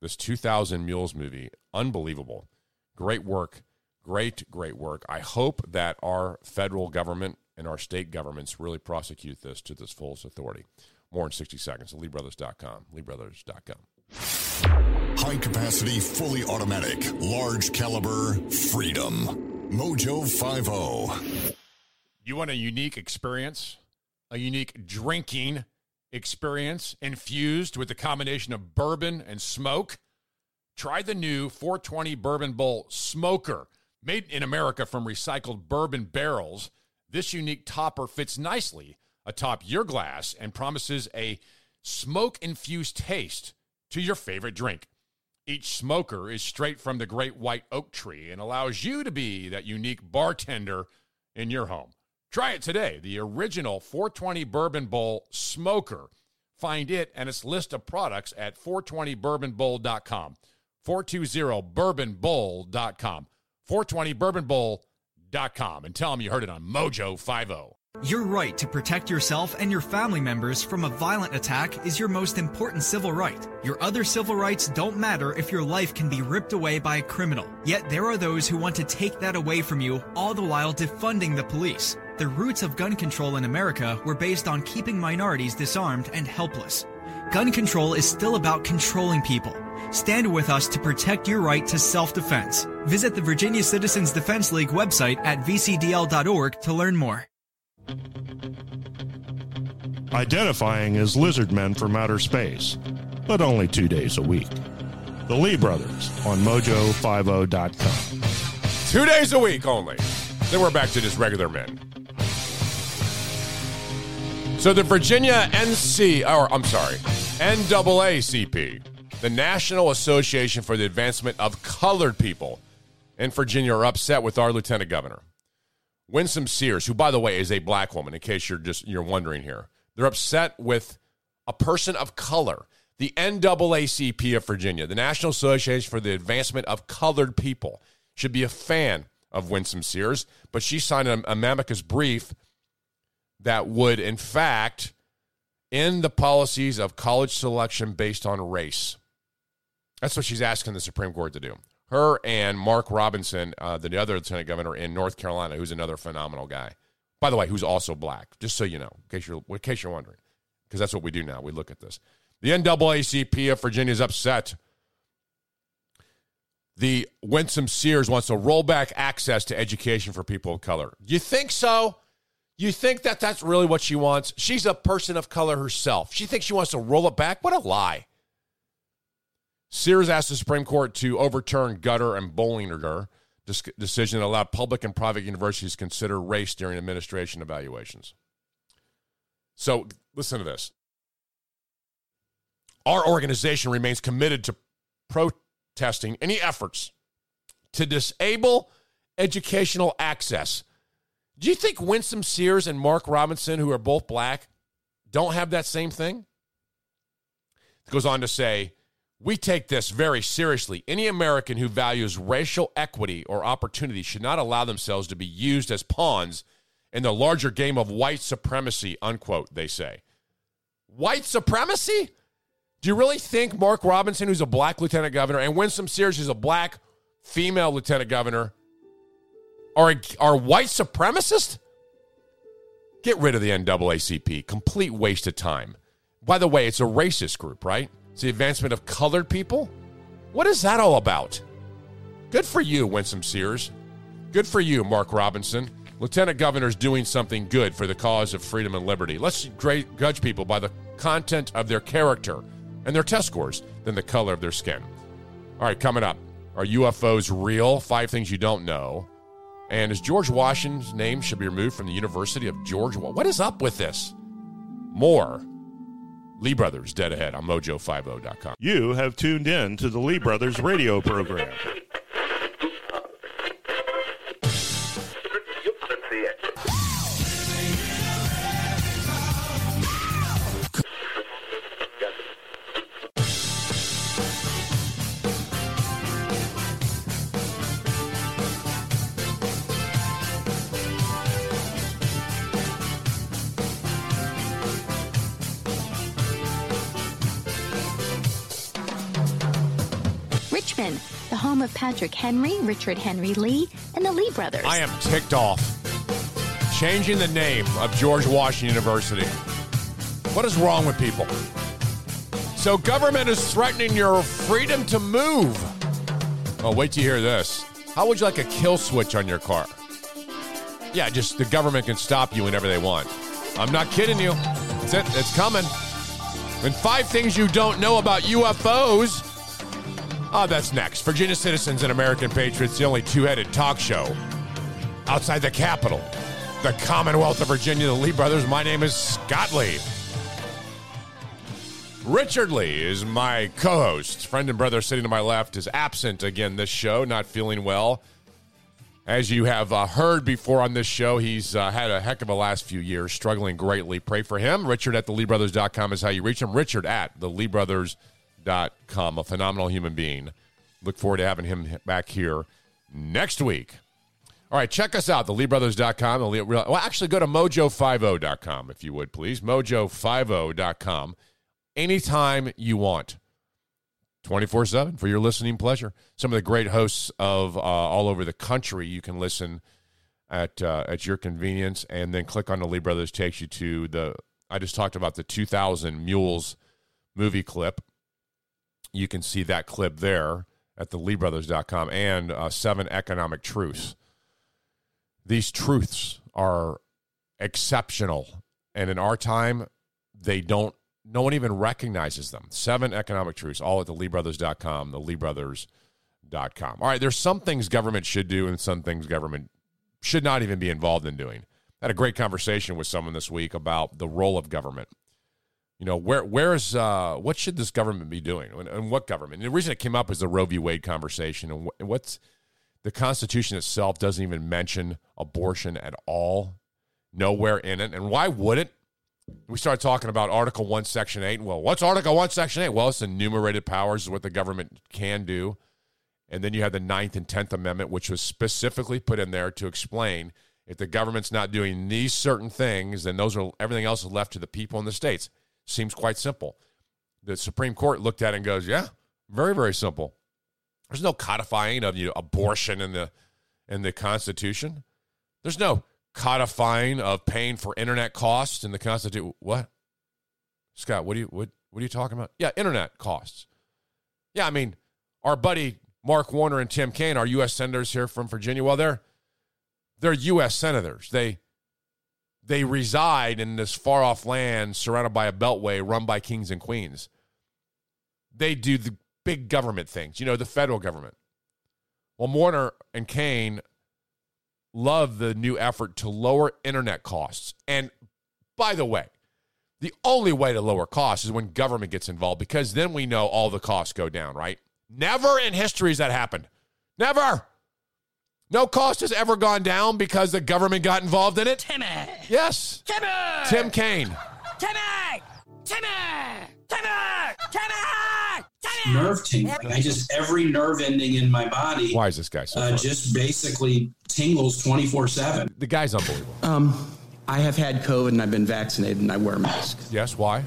This 2000 Mules movie, unbelievable. Great work. Great, great work. I hope that our federal government and our state governments really prosecute this to this fullest authority. More in 60 seconds at LeeBrothers.com. LeeBrothers.com. High capacity, fully automatic, large caliber, freedom. Mojo 50. You want a unique experience? A unique drinking experience infused with the combination of bourbon and smoke? Try the new 420 Bourbon Bowl Smoker. Made in America from recycled bourbon barrels, this unique topper fits nicely atop your glass and promises a smoke infused taste to your favorite drink. Each smoker is straight from the great white oak tree and allows you to be that unique bartender in your home. Try it today. The original 420 Bourbon Bowl Smoker. Find it and its list of products at 420bourbonbowl.com. 420bourbonbowl.com. 420bourbonbowl.com. And tell them you heard it on Mojo 50. Your right to protect yourself and your family members from a violent attack is your most important civil right. Your other civil rights don't matter if your life can be ripped away by a criminal. Yet there are those who want to take that away from you, all the while defunding the police. The roots of gun control in America were based on keeping minorities disarmed and helpless. Gun control is still about controlling people. Stand with us to protect your right to self defense. Visit the Virginia Citizens Defense League website at vcdl.org to learn more. Identifying as lizard men from outer space, but only two days a week. The Lee Brothers on mojo50.com. Two days a week only. Then we're back to just regular men. So the Virginia NC, or I'm sorry, NAACP, the National Association for the Advancement of Colored People in Virginia, are upset with our lieutenant governor. Winsome Sears, who by the way is a black woman, in case you're just you're wondering here. They're upset with a person of color. The NAACP of Virginia, the National Association for the Advancement of Colored People, should be a fan of Winsome Sears, but she signed a, amicus brief that would, in fact, end the policies of college selection based on race. That's what she's asking the Supreme Court to do. Her and Mark Robinson, uh, the other lieutenant governor in North Carolina, who's another phenomenal guy. By the way, who's also black, just so you know, in case you're, in case you're wondering, because that's what we do now. We look at this. The NAACP of Virginia is upset. The Winsome Sears wants to roll back access to education for people of color. You think so? You think that that's really what she wants? She's a person of color herself. She thinks she wants to roll it back? What a lie. Sears asked the Supreme Court to overturn Grutter and Bollinger decision that allowed public and private universities to consider race during administration evaluations. So listen to this. Our organization remains committed to protesting any efforts to disable educational access. Do you think Winsome Sears and Mark Robinson, who are both black, don't have that same thing? It goes on to say, we take this very seriously. Any American who values racial equity or opportunity should not allow themselves to be used as pawns in the larger game of white supremacy, unquote, they say. White supremacy? Do you really think Mark Robinson, who's a black lieutenant governor, and Winsome Sears, who's a black female lieutenant governor, are, are white supremacists? Get rid of the NAACP. Complete waste of time. By the way, it's a racist group, right? It's the advancement of colored people. What is that all about? Good for you, Winsome Sears. Good for you, Mark Robinson. Lieutenant Governor's doing something good for the cause of freedom and liberty. Let's judge people by the content of their character and their test scores than the color of their skin. All right, coming up. Are UFOs real? Five things you don't know. And is George Washington's name should be removed from the University of Georgia? What is up with this? More Lee Brothers, dead ahead on mojo50.com. You have tuned in to the Lee Brothers radio program. Patrick Henry, Richard Henry Lee, and the Lee brothers. I am ticked off. Changing the name of George Washington University. What is wrong with people? So, government is threatening your freedom to move. Oh, wait till you hear this. How would you like a kill switch on your car? Yeah, just the government can stop you whenever they want. I'm not kidding you. It's it. It's coming. And five things you don't know about UFOs. Oh, that's next. Virginia Citizens and American Patriots, the only two headed talk show outside the Capitol, the Commonwealth of Virginia, the Lee brothers. My name is Scott Lee. Richard Lee is my co host. Friend and brother sitting to my left is absent again this show, not feeling well. As you have uh, heard before on this show, he's uh, had a heck of a last few years, struggling greatly. Pray for him. Richard at theleebrothers.com is how you reach him. Richard at theleebrothers.com, a phenomenal human being. Look forward to having him back here next week. All right, check us out, theleebrothers.com. The well, actually, go to mojo50.com if you would, please. Mojo50.com. Anytime you want. 24 7 for your listening pleasure. Some of the great hosts of uh, all over the country you can listen at uh, at your convenience, and then click on the Lee Brothers takes you to the. I just talked about the 2000 Mules movie clip. You can see that clip there at the LeeBrothers.com and uh, seven economic truths. These truths are exceptional, and in our time, they don't. No one even recognizes them. Seven economic truths, all at the LeeBrothers.com, the LeeBrothers.com. All right, there's some things government should do, and some things government should not even be involved in doing. I had a great conversation with someone this week about the role of government. You know, where where's uh, what should this government be doing, and, and what government? And the reason it came up is the Roe v. Wade conversation, and wh- what's the Constitution itself doesn't even mention abortion at all, nowhere in it. And why would it? We start talking about Article One, Section Eight. Well, what's Article One, Section Eight? Well, it's enumerated powers, is what the government can do. And then you have the Ninth and Tenth Amendment, which was specifically put in there to explain if the government's not doing these certain things, then those are everything else is left to the people in the states. Seems quite simple. The Supreme Court looked at it and goes, "Yeah, very very simple. There's no codifying of you know, abortion in the in the Constitution. There's no codifying of paying for internet costs in the Constitution. What, Scott? What do you what what are you talking about? Yeah, internet costs. Yeah, I mean, our buddy Mark Warner and Tim Kaine, our U.S. senators here from Virginia. Well, they're they're U.S. senators. They they reside in this far off land surrounded by a beltway run by kings and queens. They do the big government things, you know, the federal government. Well, Warner and Kaine love the new effort to lower internet costs. And by the way, the only way to lower costs is when government gets involved because then we know all the costs go down, right? Never in history has that happened. Never. No cost has ever gone down because the government got involved in it. Timmy. Yes. Timmy. Tim Kaine. Timmy. Timmy. Timmy. Timmy. Timmy. nerve tingling. I just every nerve ending in my body Why is this guy so uh, just basically tingles twenty four seven. The guy's unbelievable. Um, I have had COVID and I've been vaccinated and I wear masks. Yes, why?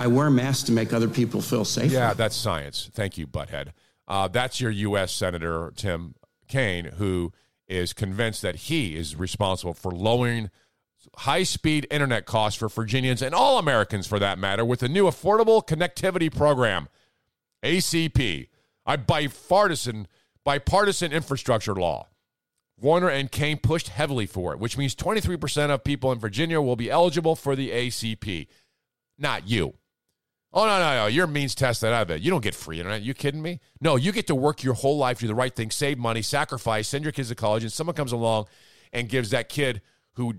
I wear masks to make other people feel safe. Yeah, that's science. Thank you, butthead. Uh, that's your U.S. Senator Tim Kaine, who is convinced that he is responsible for lowering high speed internet costs for Virginians and all Americans for that matter with the new Affordable Connectivity Program, ACP, a bipartisan, bipartisan infrastructure law. Warner and Kaine pushed heavily for it, which means 23% of people in Virginia will be eligible for the ACP. Not you. Oh, no, no, no. You're means tested out of it. You don't get free internet. You kidding me? No, you get to work your whole life, do the right thing, save money, sacrifice, send your kids to college, and someone comes along and gives that kid who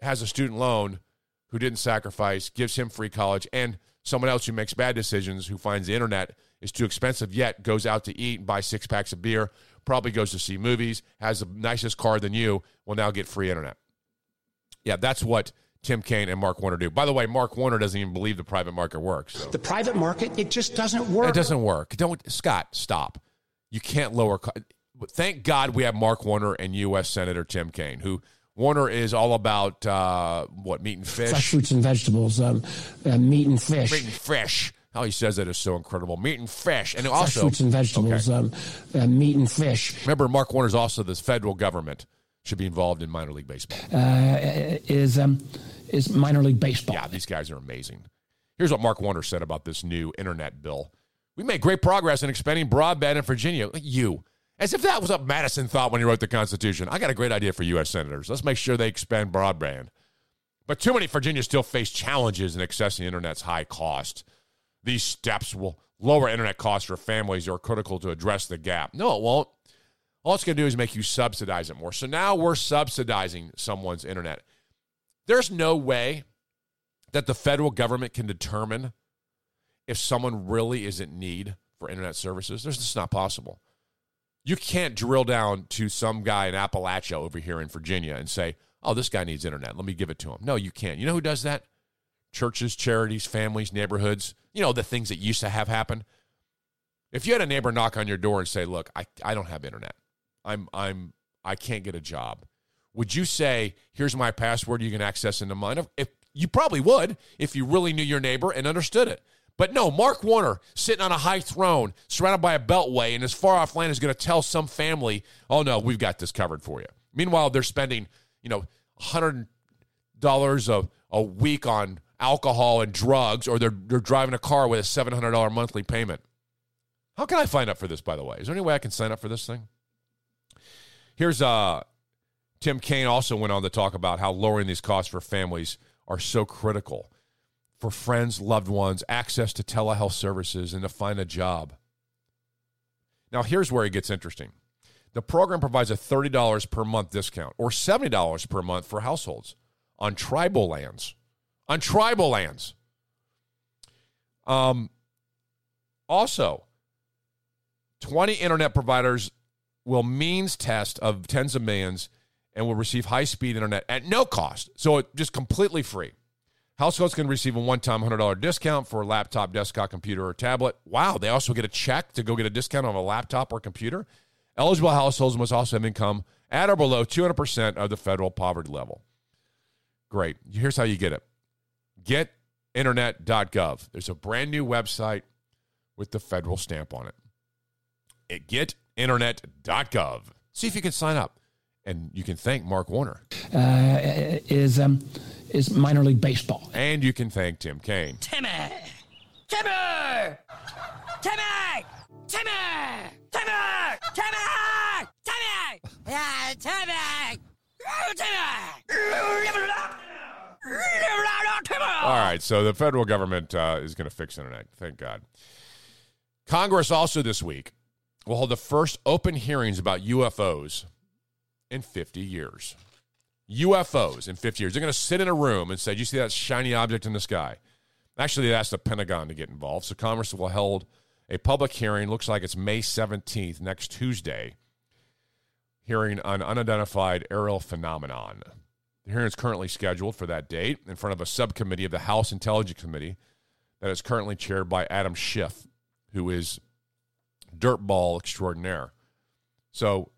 has a student loan who didn't sacrifice, gives him free college, and someone else who makes bad decisions, who finds the internet is too expensive, yet goes out to eat and buy six packs of beer, probably goes to see movies, has the nicest car than you, will now get free internet. Yeah, that's what Tim Kaine and Mark Warner do. By the way, Mark Warner doesn't even believe the private market works. so- The private market, it just doesn't work. It doesn't work. Don't Scott, stop. You can't lower. Co- Thank God we have Mark Warner and U.S. Senator Tim Kaine, who Warner is all about uh, what meat and fish. Fresh fruits and vegetables, um, uh, meat and fish. Meat and fish. How he says that is so incredible. Meat and fish, and Fresh also fruits and vegetables, Okay. um, uh, meat and fish. Remember, Mark Warner's also this federal government should be involved in minor league baseball. Uh, is um, is minor league baseball. Yeah, these guys are amazing. Here's what Mark Warner said about this new internet bill. We made great progress in expanding broadband in Virginia. You. As if that was what Madison thought when he wrote the Constitution. I got a great idea for U.S. senators. Let's make sure they expand broadband. But too many Virginians still face challenges in accessing the internet's high cost. These steps will lower internet costs for families are critical to address the gap. No, it won't. All it's going to do is make you subsidize it more. So now we're subsidizing someone's internet. There's no way that the federal government can determine if someone really is in need for internet services. There's just not possible. You can't drill down to some guy in Appalachia over here in Virginia and say, oh, this guy needs internet. Let me give it to him. No, you can't. You know who does that? Churches, charities, families, neighborhoods. You know, the things that used to have happen. If you had a neighbor knock on your door and say, look, I, I don't have internet. I'm I'm I can't get a job, would you say, "Here's my password. You can access into mine"? If you probably would, if you really knew your neighbor and understood it. But no, Mark Warner sitting on a high throne, surrounded by a beltway, and his far off land is going to tell some family, "Oh no, we've got this covered for you." Meanwhile, they're spending, you know, hundred dollars a a week on alcohol and drugs, or they're they're driving a car with a seven hundred dollar monthly payment. How can I sign up for this? By the way, is there any way I can sign up for this thing? Here's uh, Tim Kaine also went on to talk about how lowering these costs for families are so critical for friends, loved ones, access to telehealth services, and to find a job. Now, here's where it gets interesting. The program provides a $30 per month discount or $70 per month for households on tribal lands. On tribal lands. Um, also, 20 internet providers will means test of tens of millions and will receive high speed internet at no cost. So it just completely free. Households can receive a one time $100 discount for a laptop, desktop, computer, or tablet. Wow, they also get a check to go get a discount on a laptop or computer. Eligible households must also have income at or below 200% of the federal poverty level. Great. Here's how you get it getinternet.gov. There's a brand new website with the federal stamp on it. At getinternet.gov. See if you can sign up. And you can thank Mark Warner. Uh, is um, is minor league baseball. And you can thank Tim Kaine. Timmy! Timmy! Timmy! Timmy! Timmy! Timmy! Timmy! Yeah, Timmy! Timmy! All right, so the federal government uh, is going to fix internet. Thank God. Congress also this week will hold the first open hearings about UFOs in 50 years. UFOs in 50 years. They're going to sit in a room and say, you see that shiny object in the sky? Actually, they asked the Pentagon to get involved. So Congress will hold a public hearing. Looks like it's May 17th, next Tuesday, hearing on unidentified aerial phenomenon. The hearing is currently scheduled for that date in front of a subcommittee of the House Intelligence Committee that is currently chaired by Adam Schiff, who is dirtball extraordinaire. So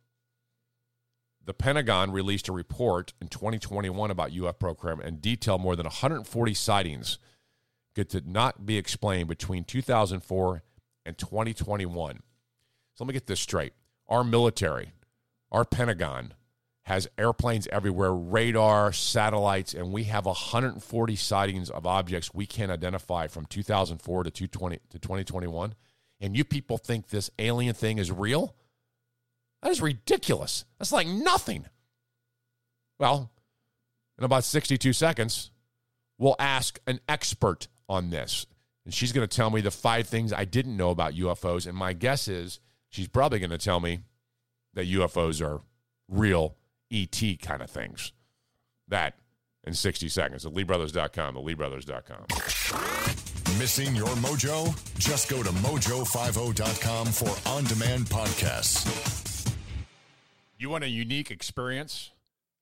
the Pentagon released a report in 2021 about UF program and detailed more than 140 sightings that did not be explained between 2004 and 2021. So let me get this straight. Our military, our Pentagon, has airplanes everywhere, radar, satellites, and we have 140 sightings of objects we can't identify from 2004 to 2020 to 2021. And you people think this alien thing is real? That is ridiculous. That's like nothing. Well, in about 62 seconds, we'll ask an expert on this. And she's going to tell me the five things I didn't know about UFOs. And my guess is she's probably going to tell me that UFOs are real ET kind of things. That in 60 seconds at LeeBrothers.com, the LeeBrothers.com. Missing your mojo? Just go to mojo50.com for on demand podcasts. You want a unique experience,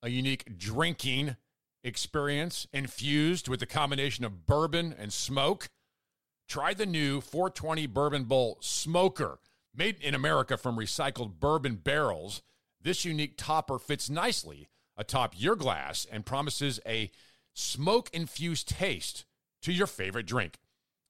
a unique drinking experience infused with a combination of bourbon and smoke? Try the new 420 Bourbon Bowl Smoker. Made in America from recycled bourbon barrels, this unique topper fits nicely atop your glass and promises a smoke infused taste to your favorite drink.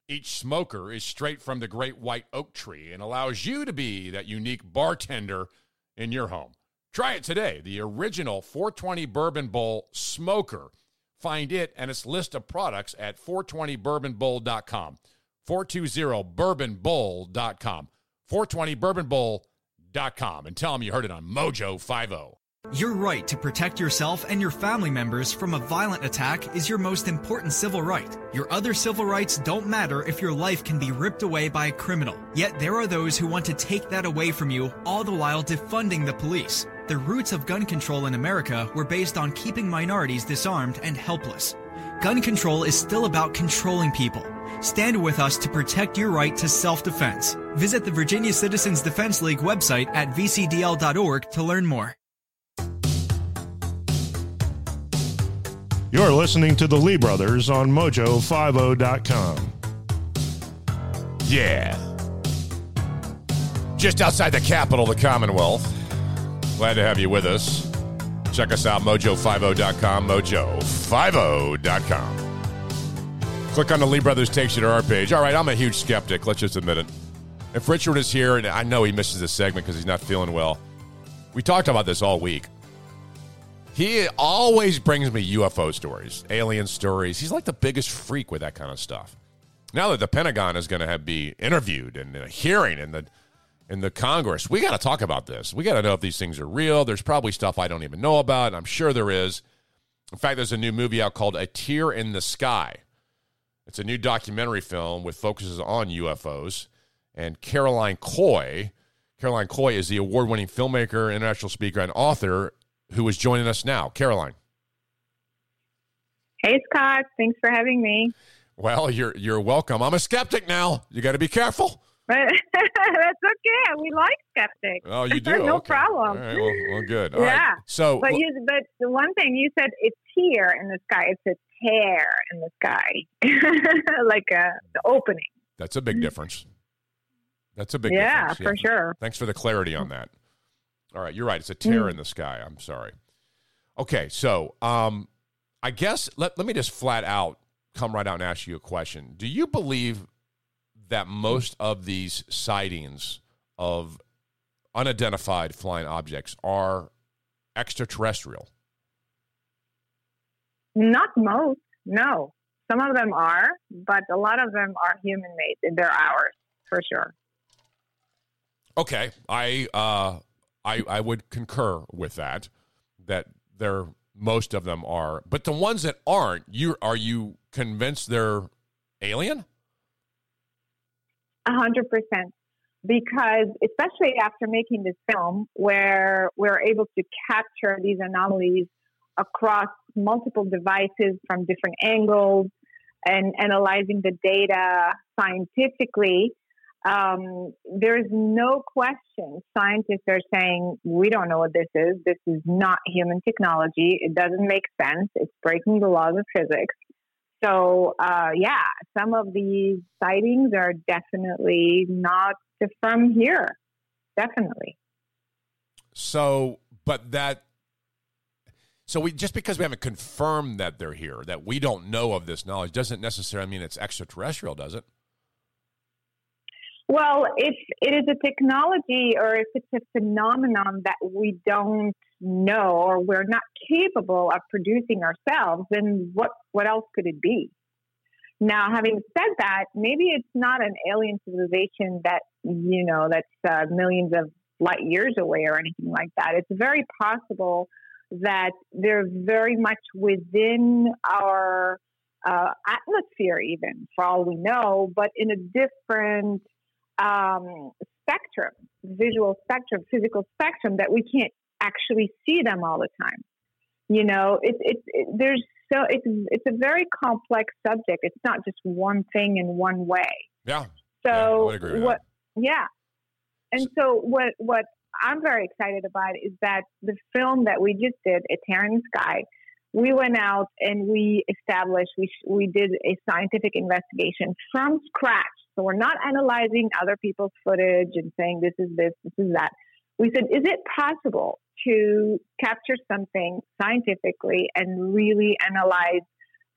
Each smoker is straight from the great white oak tree and allows you to be that unique bartender in your home. Try it today. The original 420 Bourbon Bowl Smoker. Find it and its list of products at 420bourbonbowl.com. 420bourbonbowl.com. 420bourbonbowl.com. And tell them you heard it on Mojo oh. 50. Your right to protect yourself and your family members from a violent attack is your most important civil right. Your other civil rights don't matter if your life can be ripped away by a criminal. Yet there are those who want to take that away from you, all the while defunding the police. The roots of gun control in America were based on keeping minorities disarmed and helpless. Gun control is still about controlling people. Stand with us to protect your right to self defense. Visit the Virginia Citizens Defense League website at vcdl.org to learn more. You're listening to the Lee Brothers on Mojo50.com. Yeah. Just outside the capital of the Commonwealth, Glad to have you with us. Check us out, mojo50.com, mojo50.com. Click on the Lee Brothers takes you to our page. All right, I'm a huge skeptic. Let's just admit it. If Richard is here, and I know he misses this segment because he's not feeling well, we talked about this all week. He always brings me UFO stories, alien stories. He's like the biggest freak with that kind of stuff. Now that the Pentagon is going to be interviewed and a hearing and the in the Congress, we got to talk about this. We got to know if these things are real. There's probably stuff I don't even know about. And I'm sure there is. In fact, there's a new movie out called A Tear in the Sky. It's a new documentary film with focuses on UFOs. And Caroline Cory, Caroline Cory is the award-winning filmmaker, international speaker, and author who is joining us now. Caroline. Hey, Scott. Thanks for having me. Well, you're you're welcome. I'm a skeptic now. You got to be careful. But that's okay. We like skeptics. Oh, you do? no Okay. problem. All right, well, well, good. All right. yeah. So, but you, but the one thing you said, it's here in the sky. It's a tear in the sky, like a the opening. that's a big difference. That's a big Yeah, difference. for sure. Thanks for the clarity on that. All right, you're right. It's a tear Mm. in the sky. I'm sorry. Okay, so um, I guess let, let me just flat out come right out and ask you a question. Do you believe that most of these sightings of unidentified flying objects are extraterrestrial? Not most, no. Some of them are, but a lot of them are human made. They're ours for sure. Okay, I uh, I I would concur with that. That there most of them are, but the ones that aren't, you are you convinced they're alien? Hundred percent. Because especially after making this film, where we're able to capture these anomalies across multiple devices from different angles and analyzing the data scientifically, um, there's no question scientists are saying we don't know what this is. This is not human technology. It doesn't make sense. It's breaking the laws of physics. So, uh, yeah, some of these sightings are definitely not from here. Definitely. So, but that so we just because we haven't confirmed that they're here, that we don't know of this knowledge, doesn't necessarily mean it's extraterrestrial, does it? Well, if it is a technology or if it's a phenomenon that we don't know or we're not capable of producing ourselves, then what, what else could it be? Now, having said that, maybe it's not an alien civilization that, you know, that's uh, millions of light years away or anything like that. It's very possible that they're very much within our uh, atmosphere, even for all we know, but in a different um, spectrum, visual spectrum, physical spectrum that we can't actually see them all the time. You know, it's it's it, there's so it's it's a very complex subject. It's not just one thing in one way. Yeah. So with what? Yeah. And so what what I'm very excited about is that the film that we just did, A the Sky, we went out and we established we we did a scientific investigation from scratch. So we're not analyzing other people's footage and saying this is this, this is that. We said, is it possible to capture something scientifically and really analyze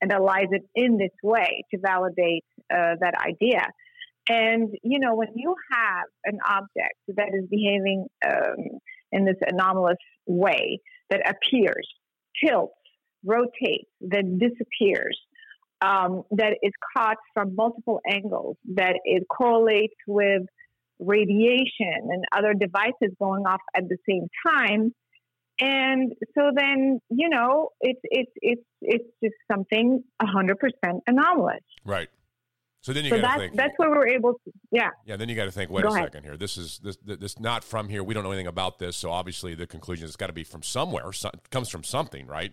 analyze it in this way to validate uh, that idea? And you know, when you have an object that is behaving um, in this anomalous way that appears, tilts, rotates, then disappears, um, that is caught from multiple angles, that it correlates with radiation and other devices going off at the same time. And so then, you know, it's it's it's it's just something hundred percent anomalous. Right. So then you so got to that's think. that's where we're able to, yeah. Yeah, then you got to think. Wait Go a ahead. second here. This is this this not from here. We don't know anything about this. So obviously, the conclusion has got to be from somewhere. So, comes from something, right?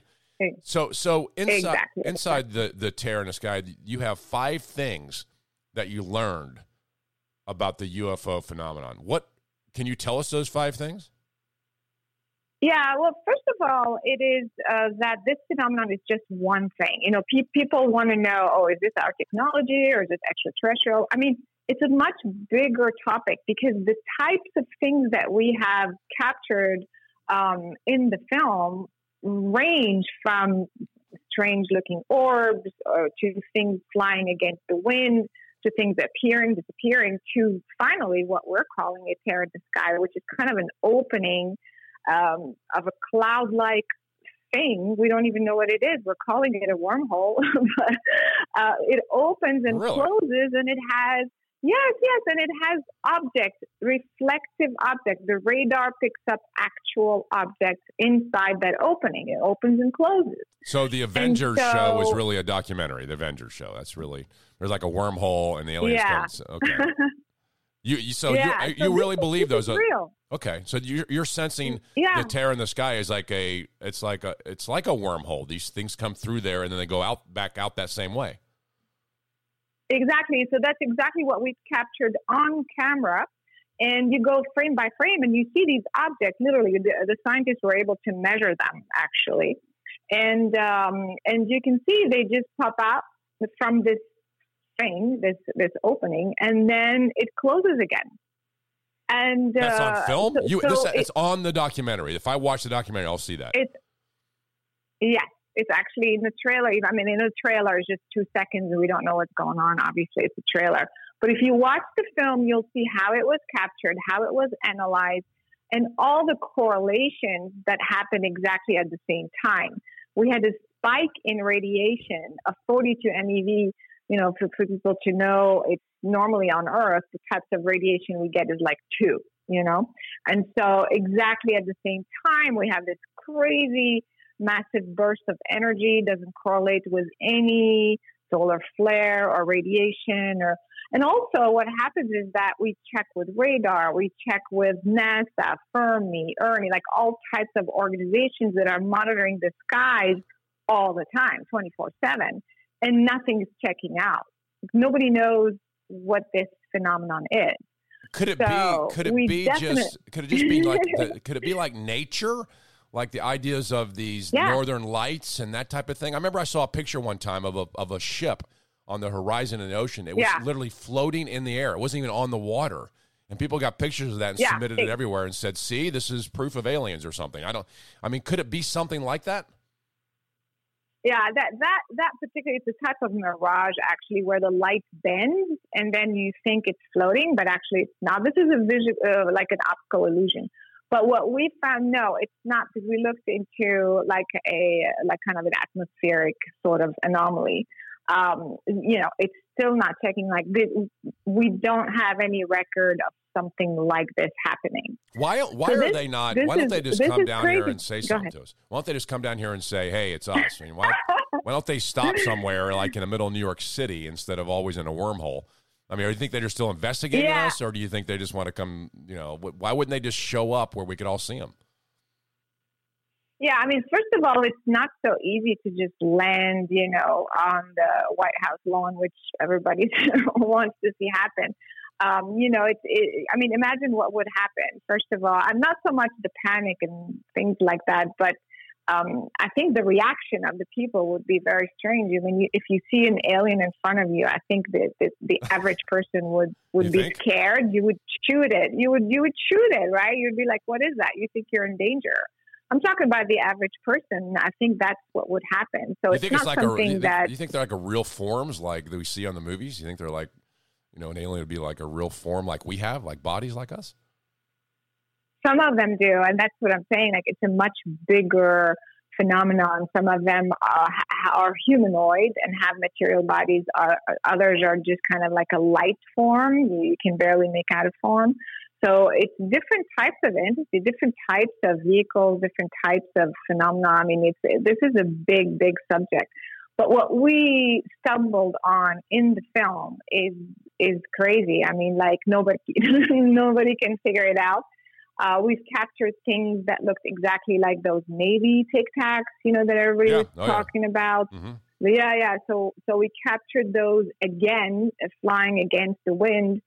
So so inside Exactly. inside the the tear in the sky, you have five things that you learned about the UFO phenomenon. What can you tell us those five things? Yeah, well, first of all, it is uh, that this phenomenon is just one thing. You know, pe- people want to know, oh, is this our technology or is it extraterrestrial? I mean, it's a much bigger topic because the types of things that we have captured um, in the film range from strange looking orbs or to things flying against the wind to things appearing, disappearing to finally what we're calling a tear in the sky, which is kind of an opening um, of a cloud like thing. We don't even know what it is. We're calling it a wormhole, but uh, it opens and Really? closes, and it has yes, yes, and it has objects, reflective objects. The radar picks up actual objects inside that opening. It opens and closes. So the Avengers show is really a documentary. The Avengers show. That's really there's like a wormhole and the aliens. Yeah. come- Okay. You, you so Yeah, you, so you really is- believe those are real. Okay, so you're, you're sensing Yeah. the tear in the sky is like a it's like a it's like a wormhole. These things come through there and then they go out back out that same way. Exactly. So that's exactly what we've captured on camera. And you go frame by frame and you see these objects, literally, the, the scientists were able to measure them actually. And, um, and you can see they just pop out from this thing, this, this opening, and then it closes again. And That's uh, on film. so- you so this, it- it's on the documentary. If I watch the documentary, I'll see that. It's yes, it's actually in the trailer. I mean, in the trailer is just two seconds, and we don't know what's going on. Obviously, it's a trailer. But if you watch the film, you'll see how it was captured, how it was analyzed, and all the correlations that happened exactly at the same time. We had a spike in radiation of 42 MeV. You know, for, for people to know, it's normally on Earth, the types of radiation we get is like two, you know? And so, exactly at the same time, we have this crazy, massive burst of energy, doesn't correlate with any solar flare or radiation or and also what happens is that we check with radar, we check with NASA, Fermi, Ernie, like all types of organizations that are monitoring the skies all the time, 24 7, and nothing is checking out. Nobody knows what this phenomenon is. Could it So, be? Could it be just? Could it just be like? The, could it be like nature? Like the ideas of these Yeah. northern lights and that type of thing. I remember I saw a picture one time of a of a ship on the horizon in the ocean. It was Yeah. literally floating in the air. It wasn't even on the water. And people got pictures of that and Yeah. submitted it everywhere and said, "See, this is proof of aliens or something." I don't. I mean, could it be something like that? Yeah, that that that particular it's a type of mirage actually where the light bends and then you think it's floating, but actually it's not. This is a visual uh, like an optical illusion. But what we found, no, it's not because we looked into like a like kind of an atmospheric sort of anomaly. Um, you know, it's still not checking. Like this, we don't have any record of something like this happening. Why? Why So are this- they not? Why don't is- they just come down here and say Go something ahead. to us? Why don't they just come down here and say, "Hey, it's us"? I mean, why? why don't they stop somewhere like in the middle of New York City instead of always in a wormhole? I mean, do you think they're still investigating Yeah. us, or do you think they just want to come? You know, why wouldn't they just show up where we could all see them? Yeah, I mean, first of all, it's not so easy to just land, you know, on the White House lawn, which everybody wants to see happen. Um, you know, it's. It, I mean, imagine what would happen. First of all, I'm not so much the panic and things like that, but um, I think the reaction of the people would be very strange. I mean, you, if you see an alien in front of you, I think that the, the average person would would You be think? scared. You would shoot it. You would you would shoot it, right? You'd be like, "What is that?" You think you're in danger. I'm talking about the average person. I think that's what would happen. So you it's think not it's like a? something You think, that you think they're like a real forms like that we see on the movies? You think they're like, you know, an alien would be like a real form like we have, like bodies like us? Some of them do, and that's what I'm saying. Like it's a much bigger phenomenon. Some of them are, are humanoid and have material bodies. Are, others are just kind of like a light form. You can barely make out a form. So it's different types of entity, different types of vehicles, different types of phenomena. I mean, it's this is a big, big subject. But what we stumbled on in the film is is crazy. I mean, like nobody nobody can figure it out. Uh, we've captured things that looked exactly like those Navy Tic Tacs, you know, that everybody Yeah. was Oh, yeah. talking about. Mhm. Yeah, yeah. So, so we captured those again, uh, flying against the wind,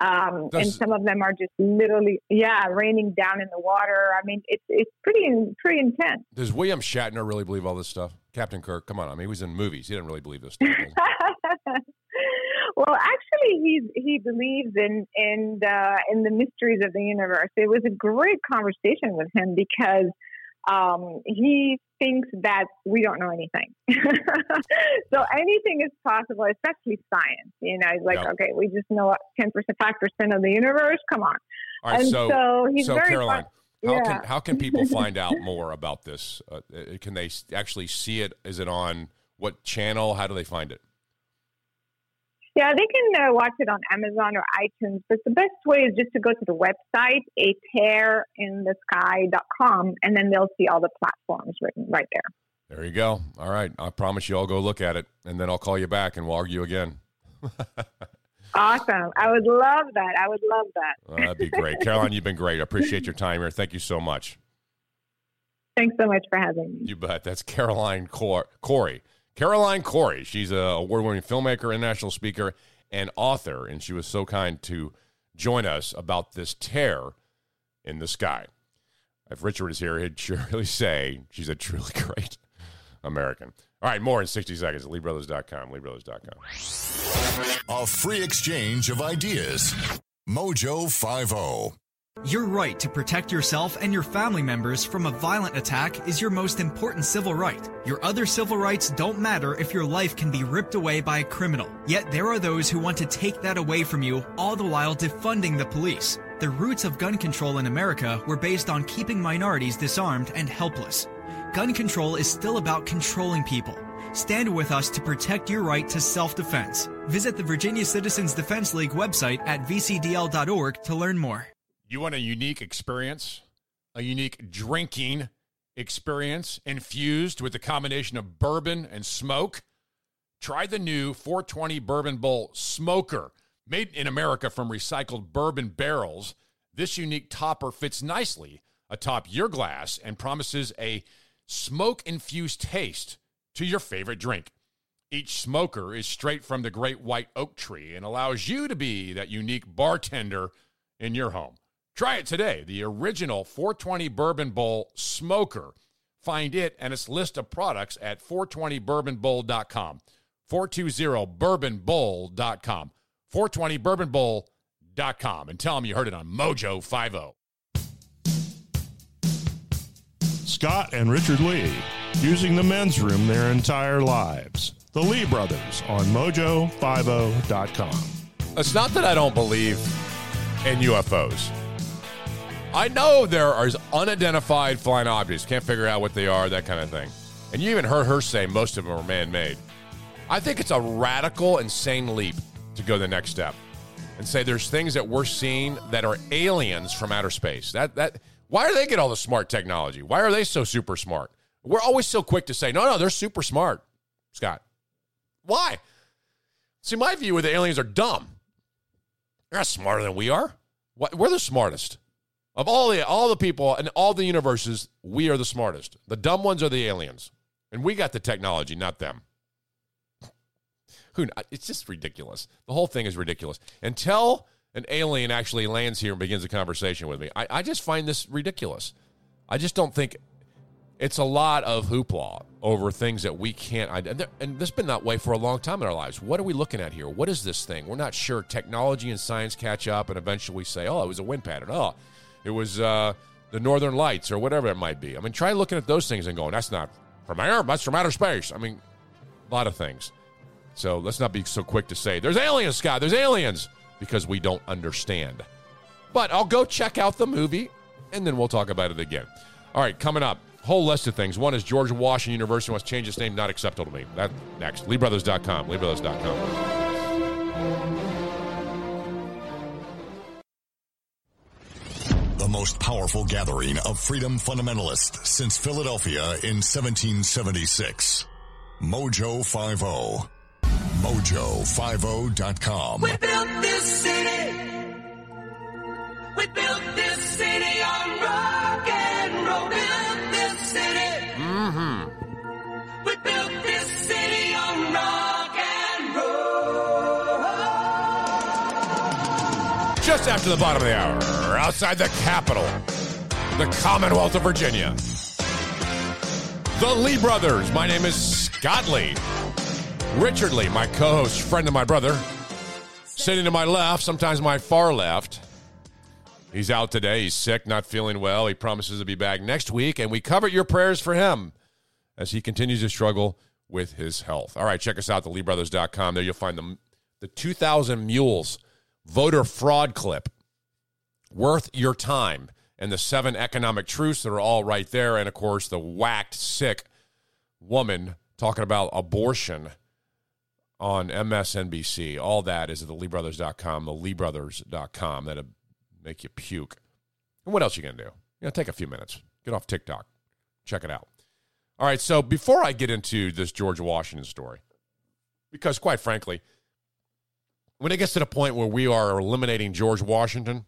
um, and some of them are just literally, yeah, raining down in the water. I mean, it's it's pretty pretty intense. Does William Shatner really believe all this stuff? Captain Kirk, come on. I mean, he was in movies. He didn't really believe this stuff. Well, actually, he he believes in in the in the mysteries of the universe. It was a great conversation with him because um, he thinks that we don't know anything. so anything is possible, especially science. You know, he's like, Yep. okay, we just know ten percent, five percent of the universe. Come on. All right, and so so, he's so very Caroline, fun- how yeah. can how can people find out more about this? Uh, uh, can they actually see it? Is it on what channel? How do they find it? Yeah, they can uh, watch it on Amazon or iTunes, but the best way is just to go to the website, a tearinthesky.com, and then they'll see all the platforms written right there. There you go. All right, I promise you, I'll go look at it, and then I'll call you back and we'll argue again. Awesome. I would love that. I would love that. Uh, that'd be great, Caroline. You've been great. I appreciate your time here. Thank you so much. Thanks so much for having me. You bet. That's Caroline Cor- Cory. Caroline Cory. She's a award-winning filmmaker, international speaker, and author, and she was so kind to join us about this tear in the sky. If Richard is here, he'd surely say she's a truly great American. All right, more in 60 seconds at LeeBrothers.com, LeeBrothers.com. A free exchange of ideas. Mojo oh. 50. Your right to protect yourself and your family members from a violent attack is your most important civil right. Your other civil rights don't matter if your life can be ripped away by a criminal. Yet there are those who want to take that away from you, all the while defunding the police. The roots of gun control in America were based on keeping minorities disarmed and helpless. Gun control is still about controlling people. Stand with us to protect your right to self defense. Visit the Virginia Citizens Defense League website at vcdl.org to learn more. You want a unique experience, a unique drinking experience infused with a combination of bourbon and smoke? Try the new 420 Bourbon Bowl Smoker. Made in America from recycled bourbon barrels, this unique topper fits nicely atop your glass and promises a smoke infused taste to your favorite drink. Each smoker is straight from the great white oak tree and allows you to be that unique bartender in your home. Try it today. The original 420 Bourbon Bowl Smoker. Find it and its list of products at 420bourbonbowl.com. 420bourbonbowl.com. 420bourbonbowl.com. And tell them you heard it on Mojo oh. 50. Scott and Richard Lee, using the men's room their entire lives. The Lee Brothers on mojo50.com. It's not that I don't believe in UFOs. I know there are unidentified flying objects, can't figure out what they are, that kind of thing. And you even heard her say most of them are man made. I think it's a radical, insane leap to go the next step and say there's things that we're seeing that are aliens from outer space. That that why do they get all the smart technology? Why are they so super smart? We're always so quick to say, no, no, they're super smart, Scott. Why? See, my view with the aliens are dumb. They're not smarter than we are. We're the smartest. Of all the all the people and all the universes, we are the smartest. The dumb ones are the aliens. And we got the technology, not them. Who it's just ridiculous. The whole thing is ridiculous. Until an alien actually lands here and begins a conversation with me, I, I just find this ridiculous. I just don't think it's a lot of hoopla over things that we can't. And, and this has been that way for a long time in our lives. What are we looking at here? What is this thing? We're not sure. Technology and science catch up, and eventually we say, "Oh, it was a wind pattern. Oh, it was uh, the Northern Lights, or whatever it might be." I mean, try looking at those things and going, "That's not from air. That's from outer space." I mean, a lot of things. So let's not be so quick to say, "There's aliens, Scott. There's aliens," because we don't understand. But I'll go check out the movie, and then we'll talk about it again. All right, coming up, whole list of things. One is George Washington University wants to change its name. Not acceptable to me. That next. LeeBrothers.com. LeeBrothers.com. most powerful gathering of freedom fundamentalists since Philadelphia in 1776. Mojo 50. Mojo50.com. We built this city. We built this city on rock and roll. Built this city. Mm-hmm. We built Just after the bottom of the hour, outside the capital, the Commonwealth of Virginia. The Lee Brothers. My name is Scott Lee. Richard Lee, my co host, friend of my brother, Sitting to my left, sometimes my far left. He's out today. He's sick, not feeling well. He promises to be back next week, and we covered your prayers for him as he continues to struggle with his health. All right, check us out, theleebrothers.com. There you'll find the, the 2,000 Mules voter fraud clip worth your time and the seven economic truths that are all right there. And of course, the whacked, sick woman talking about abortion on MSNBC. All that is at theleebrothers.com, theleebrothers.com. That'll make you puke. And what else you going to do? You know, take a few minutes. Get off TikTok. Check it out. All right, so before I get into this George Washington story, because quite frankly, when it gets to the point where we are eliminating George Washington,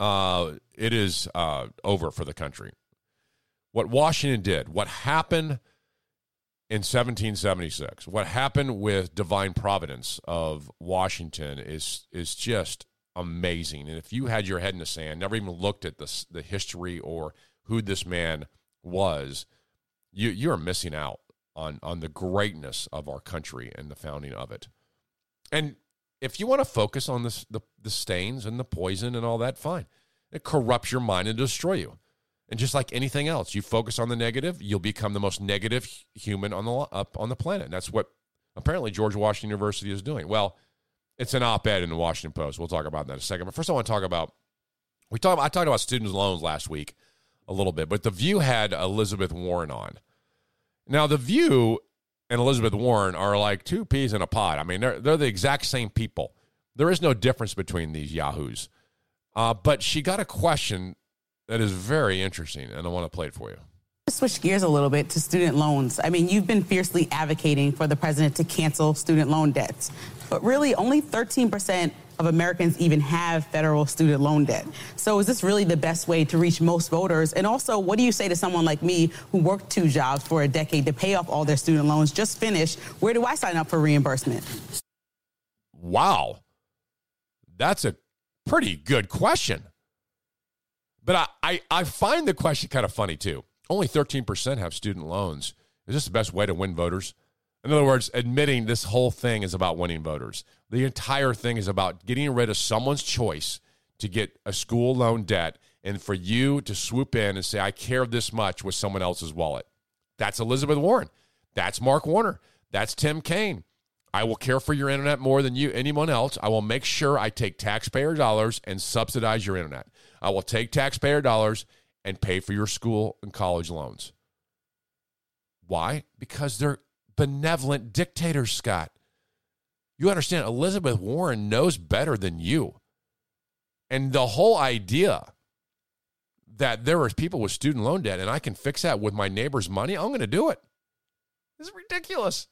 uh, it is uh, over for the country. What Washington did, what happened in 1776, what happened with divine providence of Washington is is just amazing. And if you had your head in the sand, never even looked at the the history or who this man was, you you are missing out on on the greatness of our country and the founding of it. And if you want to focus on this, the the stains and the poison and all that, fine. It corrupts your mind and destroy you. And just like anything else, you focus on the negative, you'll become the most negative human on the up on the planet. And that's what apparently George Washington University is doing. Well, it's an op-ed in the Washington Post. We'll talk about that in a second. But first, I want to talk about we talked. I talked about student loans last week a little bit, but the View had Elizabeth Warren on. Now, the View and Elizabeth Warren are like two peas in a pod. I mean, they're they're the exact same people. There is no difference between these yahoos. Uh, but she got a question that is very interesting, and I want to play it for you. Switch gears a little bit to student loans. I mean, you've been fiercely advocating for the president to cancel student loan debts, but really only 13% of Americans even have federal student loan debt. So is this really the best way to reach most voters? And also, what do you say to someone like me who worked two jobs for a decade to pay off all their student loans, just finished? Where do I sign up for reimbursement? Wow. That's a pretty good question. But I, I, I find the question kind of funny too. Only 13% have student loans. Is this the best way to win voters? In other words, admitting this whole thing is about winning voters. The entire thing is about getting rid of someone's choice to get a school loan debt and for you to swoop in and say, I care this much with someone else's wallet. That's Elizabeth Warren. That's Mark Warner. That's Tim Kaine. I will care for your internet more than you anyone else. I will make sure I take taxpayer dollars and subsidize your internet. I will take taxpayer dollars and pay for your school and college loans. Why? Because they're benevolent dictator, Scott. You understand, Elizabeth Warren knows better than you. And the whole idea that there are people with student loan debt and I can fix that with my neighbor's money, I'm going to do it. It's ridiculous.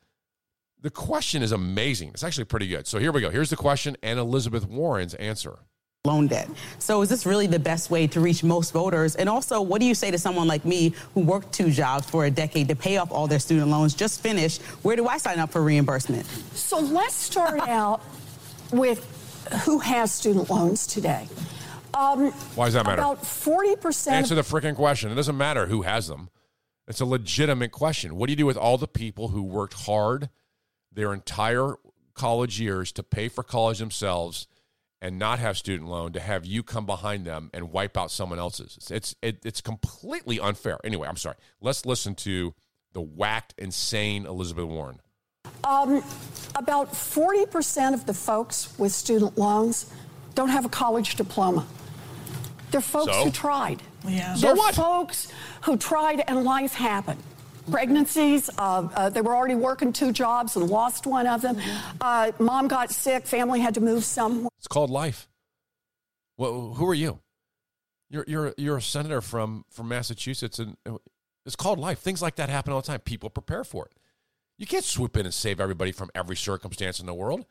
The question is amazing. It's actually pretty good. So here we go. Here's the question and Elizabeth Warren's answer. Loan debt. So is this really the best way to reach most voters? And also, what do you say to someone like me who worked two jobs for a decade to pay off all their student loans, just finished? Where do I sign up for reimbursement? So let's start out with who has student loans today. Um, Why does that matter? About 40%. Answer the freaking question. It doesn't matter who has them. It's a legitimate question. What do you do with all the people who worked hard their entire college years to pay for college themselves and not have student loan to have you come behind them and wipe out someone else's? It's it's, it, it's completely unfair. Anyway, I'm sorry. Let's listen to the whacked, insane Elizabeth Warren. Um, about 40% of the folks with student loans don't have a college diploma. They're folks So? who tried. Yeah. They're folks who tried and life happened. Pregnancies, uh, uh, they were already working two jobs and lost one of them. Uh, mom got sick, family had to move somewhere. It's called life. Well, who are you? You're you're you're a senator from from Massachusetts, and it's called life. Things like that happen all the time. People prepare for it. You can't swoop in and save everybody from every circumstance in the world.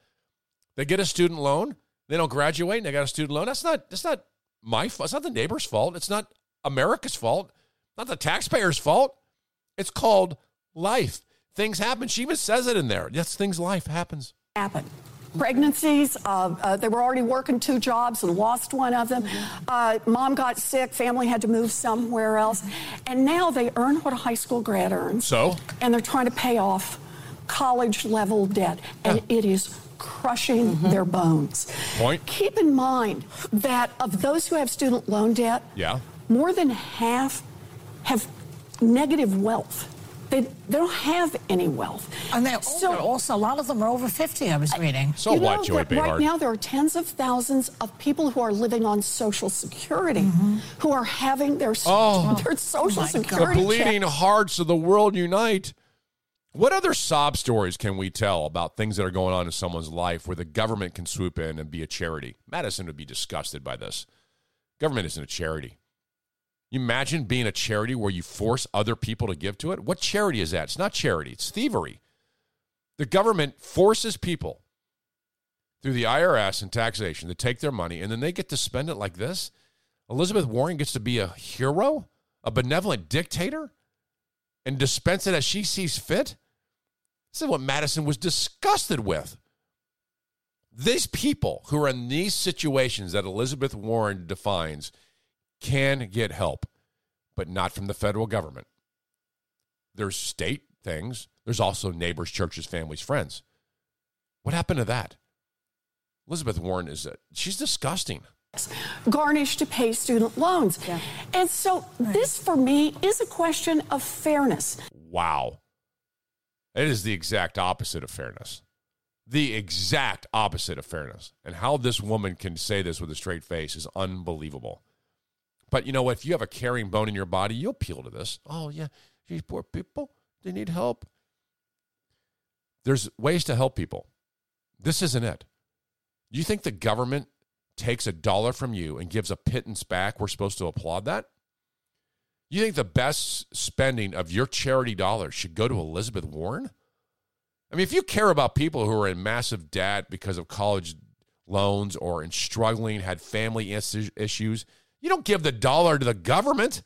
They get a student loan, they don't graduate, and they got a student loan. That's not that's not my fault. It's not the neighbor's fault. It's not America's fault. Not the taxpayer's fault. It's called life. Things happen. She even says it in there. Yes, things life happens. happen. Pregnancies, uh, uh, they were already working two jobs and lost one of them. Uh, mom got sick, family had to move somewhere else. And now they earn what a high school grad earns. So? And they're trying to pay off college level debt. And it is crushing their bones. Point. Keep in mind that of those who have student loan debt, Yeah. more than half have negative wealth. They, they don't have any wealth. And they're older also. A lot of them are over 50, I was reading. So you what, know Joey that right now there are tens of thousands of people who are living on Social Security mm-hmm. who are having their, Oh. their Social The Security bleeding check. hearts of the world unite. What other sob stories can we tell about things that are going on in someone's life where the government can swoop in and be a charity? Madison would be disgusted by this. Government isn't a charity. You imagine being a charity where you force other people to give to it? What charity is that? It's not charity, it's thievery. The government forces people through the IRS and taxation to take their money and then they get to spend it like this? Elizabeth Warren gets to be a hero, a benevolent dictator, and dispense it as she sees fit? This is what Madison was disgusted with. These people who are in these situations that Elizabeth Warren defines can get help, but not from the federal government. There's state things, there's also neighbors, churches, families, friends. What happened to that? Elizabeth Warren is a, she's disgusting. garnished to pay student loans. And so this for me is a question of fairness. Wow. It is the exact opposite of fairness. The exact opposite of fairness. And how this woman can say this with a straight face is unbelievable. But you know what? If you have a caring bone in your body, you'll appeal to this. Oh, yeah, these poor people, they need help. There's ways to help people. This isn't it. You think the government takes a dollar from you and gives a pittance back? We're supposed to applaud that? You think the best spending of your charity dollars should go to Elizabeth Warren? I mean, if you care about people who are in massive debt because of college loans or in struggling, had family issues, you don't give the dollar to the government.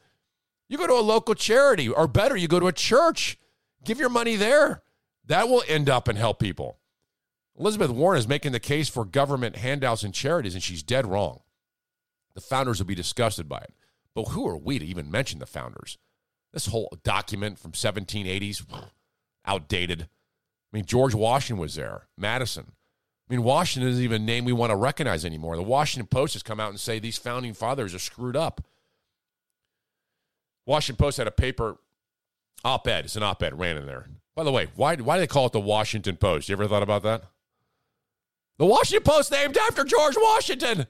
You go to a local charity, or better, you go to a church. Give your money there. That will end up and help people. Elizabeth Warren is making the case for government handouts and charities, and she's dead wrong. The founders will be disgusted by it. But who are we to even mention the founders? This whole document from 1780s, outdated. I mean, George Washington was there, Madison. I mean, Washington isn't even a name we want to recognize anymore. The Washington Post has come out and say these founding fathers are screwed up. Washington Post had a paper op-ed. It's an op-ed ran in there. By the way, why why do they call it the Washington Post? You ever thought about that? The Washington Post named after George Washington.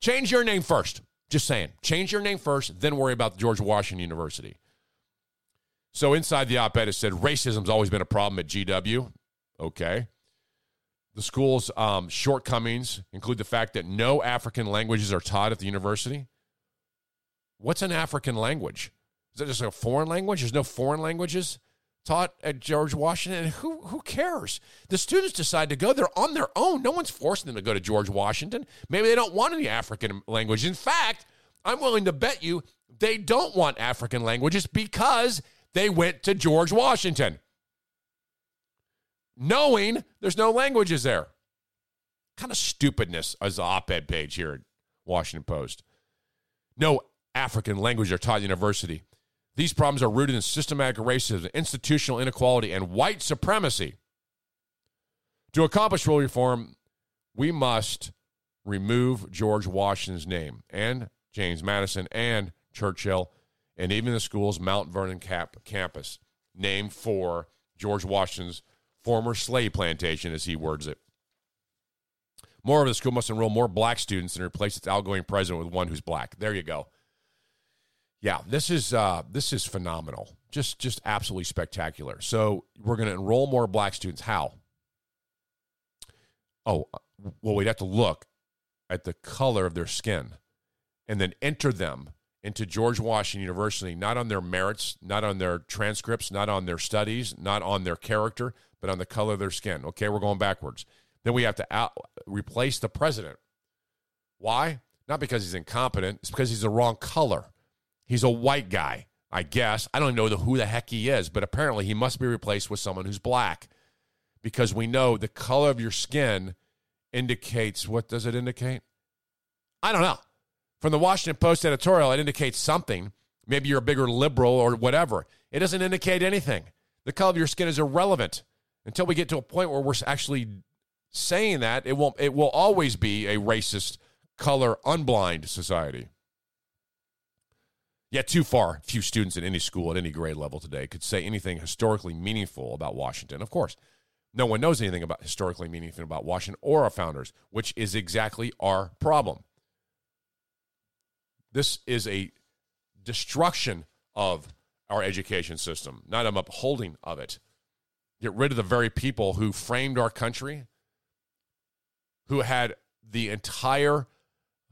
Change your name first. Just saying. Change your name first, then worry about George Washington University. So inside the op-ed, it said racism's always been a problem at GW. Okay. The school's um, shortcomings include the fact that no African languages are taught at the university. What's an African language? Is that just a foreign language? There's no foreign languages taught at George Washington. Who who cares? The students decide to go. They're on their own. No one's forcing them to go to George Washington. Maybe they don't want any African language. In fact, I'm willing to bet you they don't want African languages because they went to George Washington. Knowing there's no languages there. kind of stupidness as the op-ed page here at Washington Post. No African language are taught at university. These problems are rooted in systematic racism, institutional inequality, and white supremacy. To accomplish real reform, we must remove George Washington's name and James Madison and Churchill and even the school's Mount Vernon cap- campus, named for George Washington's former slave plantation, as he words it. Moreover, the school must enroll more black students and replace its outgoing president with one who's black. There you go. Yeah, this is uh, this is phenomenal. Just just absolutely spectacular. So we're going to enroll more black students. How? Oh, well, we'd have to look at the color of their skin, and then enter them into George Washington University, not on their merits, not on their transcripts, not on their studies, not on their character, but on the color of their skin. Okay, we're going backwards. Then we have to out, replace the president. Why? Not because he's incompetent. It's because he's the wrong color. He's a white guy, I guess. I don't know the, who the heck he is, but apparently he must be replaced with someone who's black because we know the color of your skin indicates what does it indicate? I don't know. From the Washington Post editorial, it indicates something. Maybe you're a bigger liberal or whatever. It doesn't indicate anything. The color of your skin is irrelevant until we get to a point where we're actually saying that, it won't it will always be a racist, color unblind society. Yet too far, few students in any school at any grade level today could say anything historically meaningful about Washington. Of course, no one knows anything about historically meaningful about Washington or our founders, which is exactly our problem. This is a destruction of our education system, not an upholding of it. Get rid of the very people who framed our country, who had the entire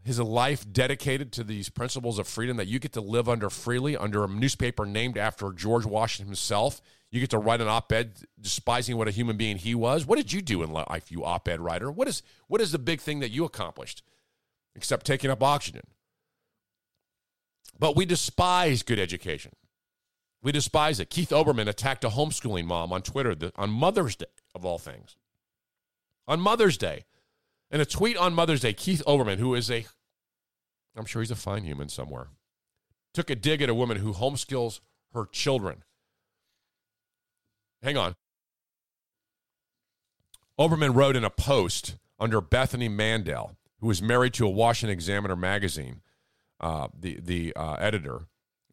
his life dedicated to these principles of freedom that you get to live under freely under a newspaper named after George Washington himself. You get to write an op-ed despising what a human being he was. What did you do in life, you op-ed writer? What is what is the big thing that you accomplished except taking up oxygen? But we despise good education. We despise it. Keith Olbermann attacked a homeschooling mom on Twitter on Mother's Day, of all things. On Mother's Day. In a tweet on Mother's Day, Keith Olbermann, who is a, I'm sure he's a fine human somewhere, took a dig at a woman who homeschools her children. Hang on. Olbermann wrote in a post under Bethany Mandel, who was married to a Washington Examiner magazine, uh, the the uh, editor,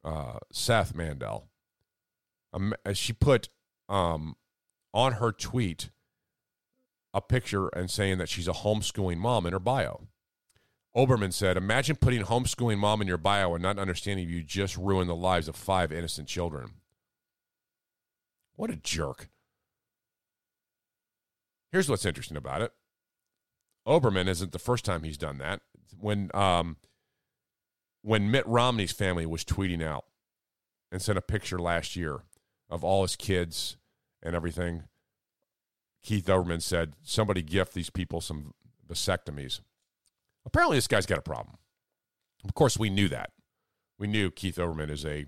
uh, Seth Mandel. Um, she put um, on her tweet a picture and saying that she's a homeschooling mom in her bio. Olbermann said, Imagine putting homeschooling mom in your bio and not understanding you just ruined the lives of five innocent children. What a jerk. Here's what's interesting about it Olbermann isn't the first time he's done that. When, um, when Mitt Romney's family was tweeting out and sent a picture last year of all his kids and everything, Keith Olbermann said, somebody gift these people some vasectomies. Apparently, this guy's got a problem. Of course, we knew that. We knew Keith Olbermann is a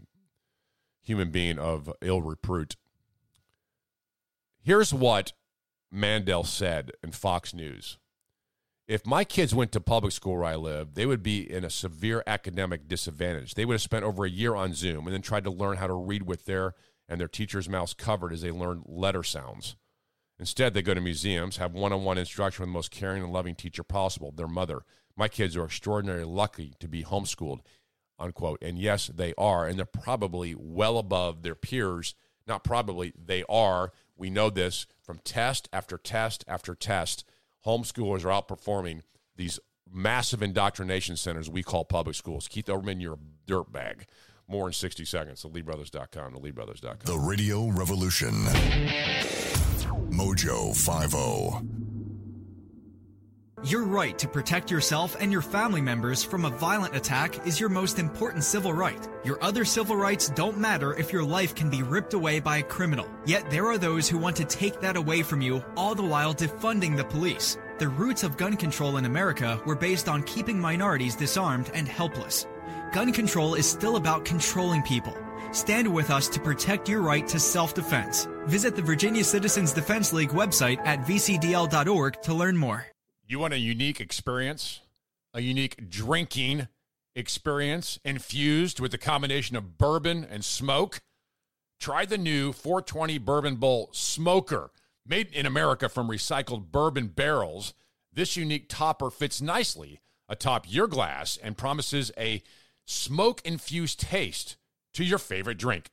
human being of ill repute. Here's what Mandel said in Fox News. If my kids went to public school where I live, they would be in a severe academic disadvantage. They would have spent over a year on Zoom and then tried to learn how to read with their and their teacher's mouths covered as they learn letter sounds. Instead, they go to museums, have one on one instruction with the most caring and loving teacher possible, their mother. My kids are extraordinarily lucky to be homeschooled, unquote. And yes, they are. And they're probably well above their peers. Not probably, they are. We know this from test after test after test. Homeschoolers are outperforming these massive indoctrination centers we call public schools. Keith Olbermann, you're a dirtbag. More in 60 seconds. TheLeeBrothers.com. TheLeeBrothers.com. The Radio Revolution. Mojo 50. Your right to protect yourself and your family members from a violent attack is your most important civil right. Your other civil rights don't matter if your life can be ripped away by a criminal. Yet there are those who want to take that away from you, all the while defunding the police. The roots of gun control in America were based on keeping minorities disarmed and helpless. Gun control is still about controlling people. Stand with us to protect your right to self defense. Visit the Virginia Citizens Defense League website at vcdl.org to learn more. You want a unique experience, a unique drinking experience infused with a combination of bourbon and smoke? Try the new 420 Bourbon Bowl Smoker. Made in America from recycled bourbon barrels, this unique topper fits nicely atop your glass and promises a smoke infused taste to your favorite drink.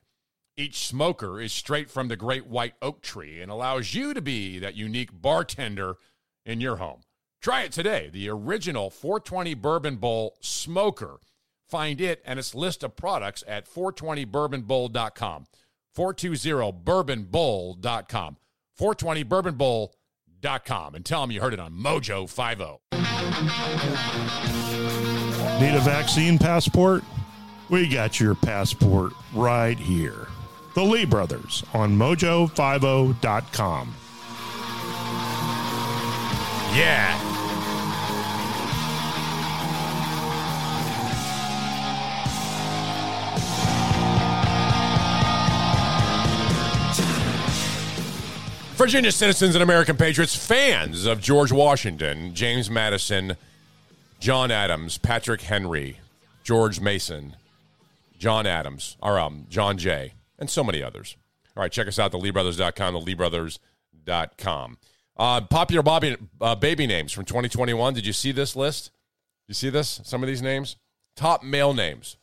Each smoker is straight from the great white oak tree and allows you to be that unique bartender in your home. Try it today. The original 420 Bourbon Bowl Smoker. Find it and its list of products at 420bourbonbowl.com. 420bourbonbowl.com. 420bourbonbowl.com. Com and tell them you heard it on Mojo oh. 50. Need a vaccine passport? We got your passport right here. The Lee Brothers on mojo50.com. Yeah. Virginia citizens and American patriots, fans of George Washington, James Madison, John Adams, Patrick Henry, George Mason, John Adams, or um, John Jay, and so many others. All right, check us out, theleebrothers.com, theleebrothers.com. Uh, popular Bobby, uh, baby names from 2021. Did you see this list? You see this? Some of these names? Top male names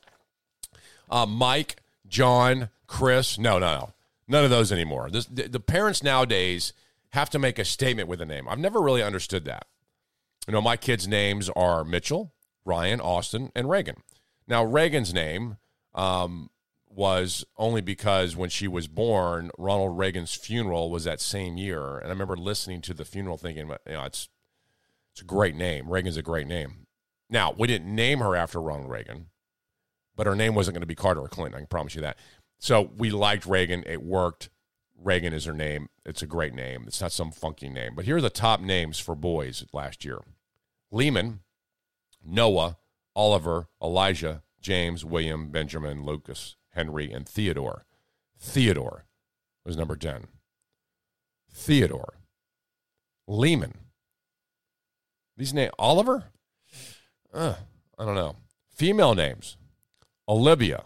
uh, Mike, John, Chris. No, no, no. None of those anymore. This, the, the parents nowadays have to make a statement with a name. I've never really understood that. You know, my kids' names are Mitchell, Ryan, Austin, and Reagan. Now, Reagan's name um, was only because when she was born, Ronald Reagan's funeral was that same year, and I remember listening to the funeral, thinking, you know, it's it's a great name. Reagan's a great name. Now, we didn't name her after Ronald Reagan, but her name wasn't going to be Carter or Clinton. I can promise you that. So we liked Reagan. It worked. Reagan is her name. It's a great name. It's not some funky name. But here are the top names for boys last year Liam, Noah, Oliver, Elijah, James, William, Benjamin, Lucas, Henry, and Theodore. Theodore was number 10. Theodore. Liam. These names, Oliver? Uh, I don't know. Female names Olivia,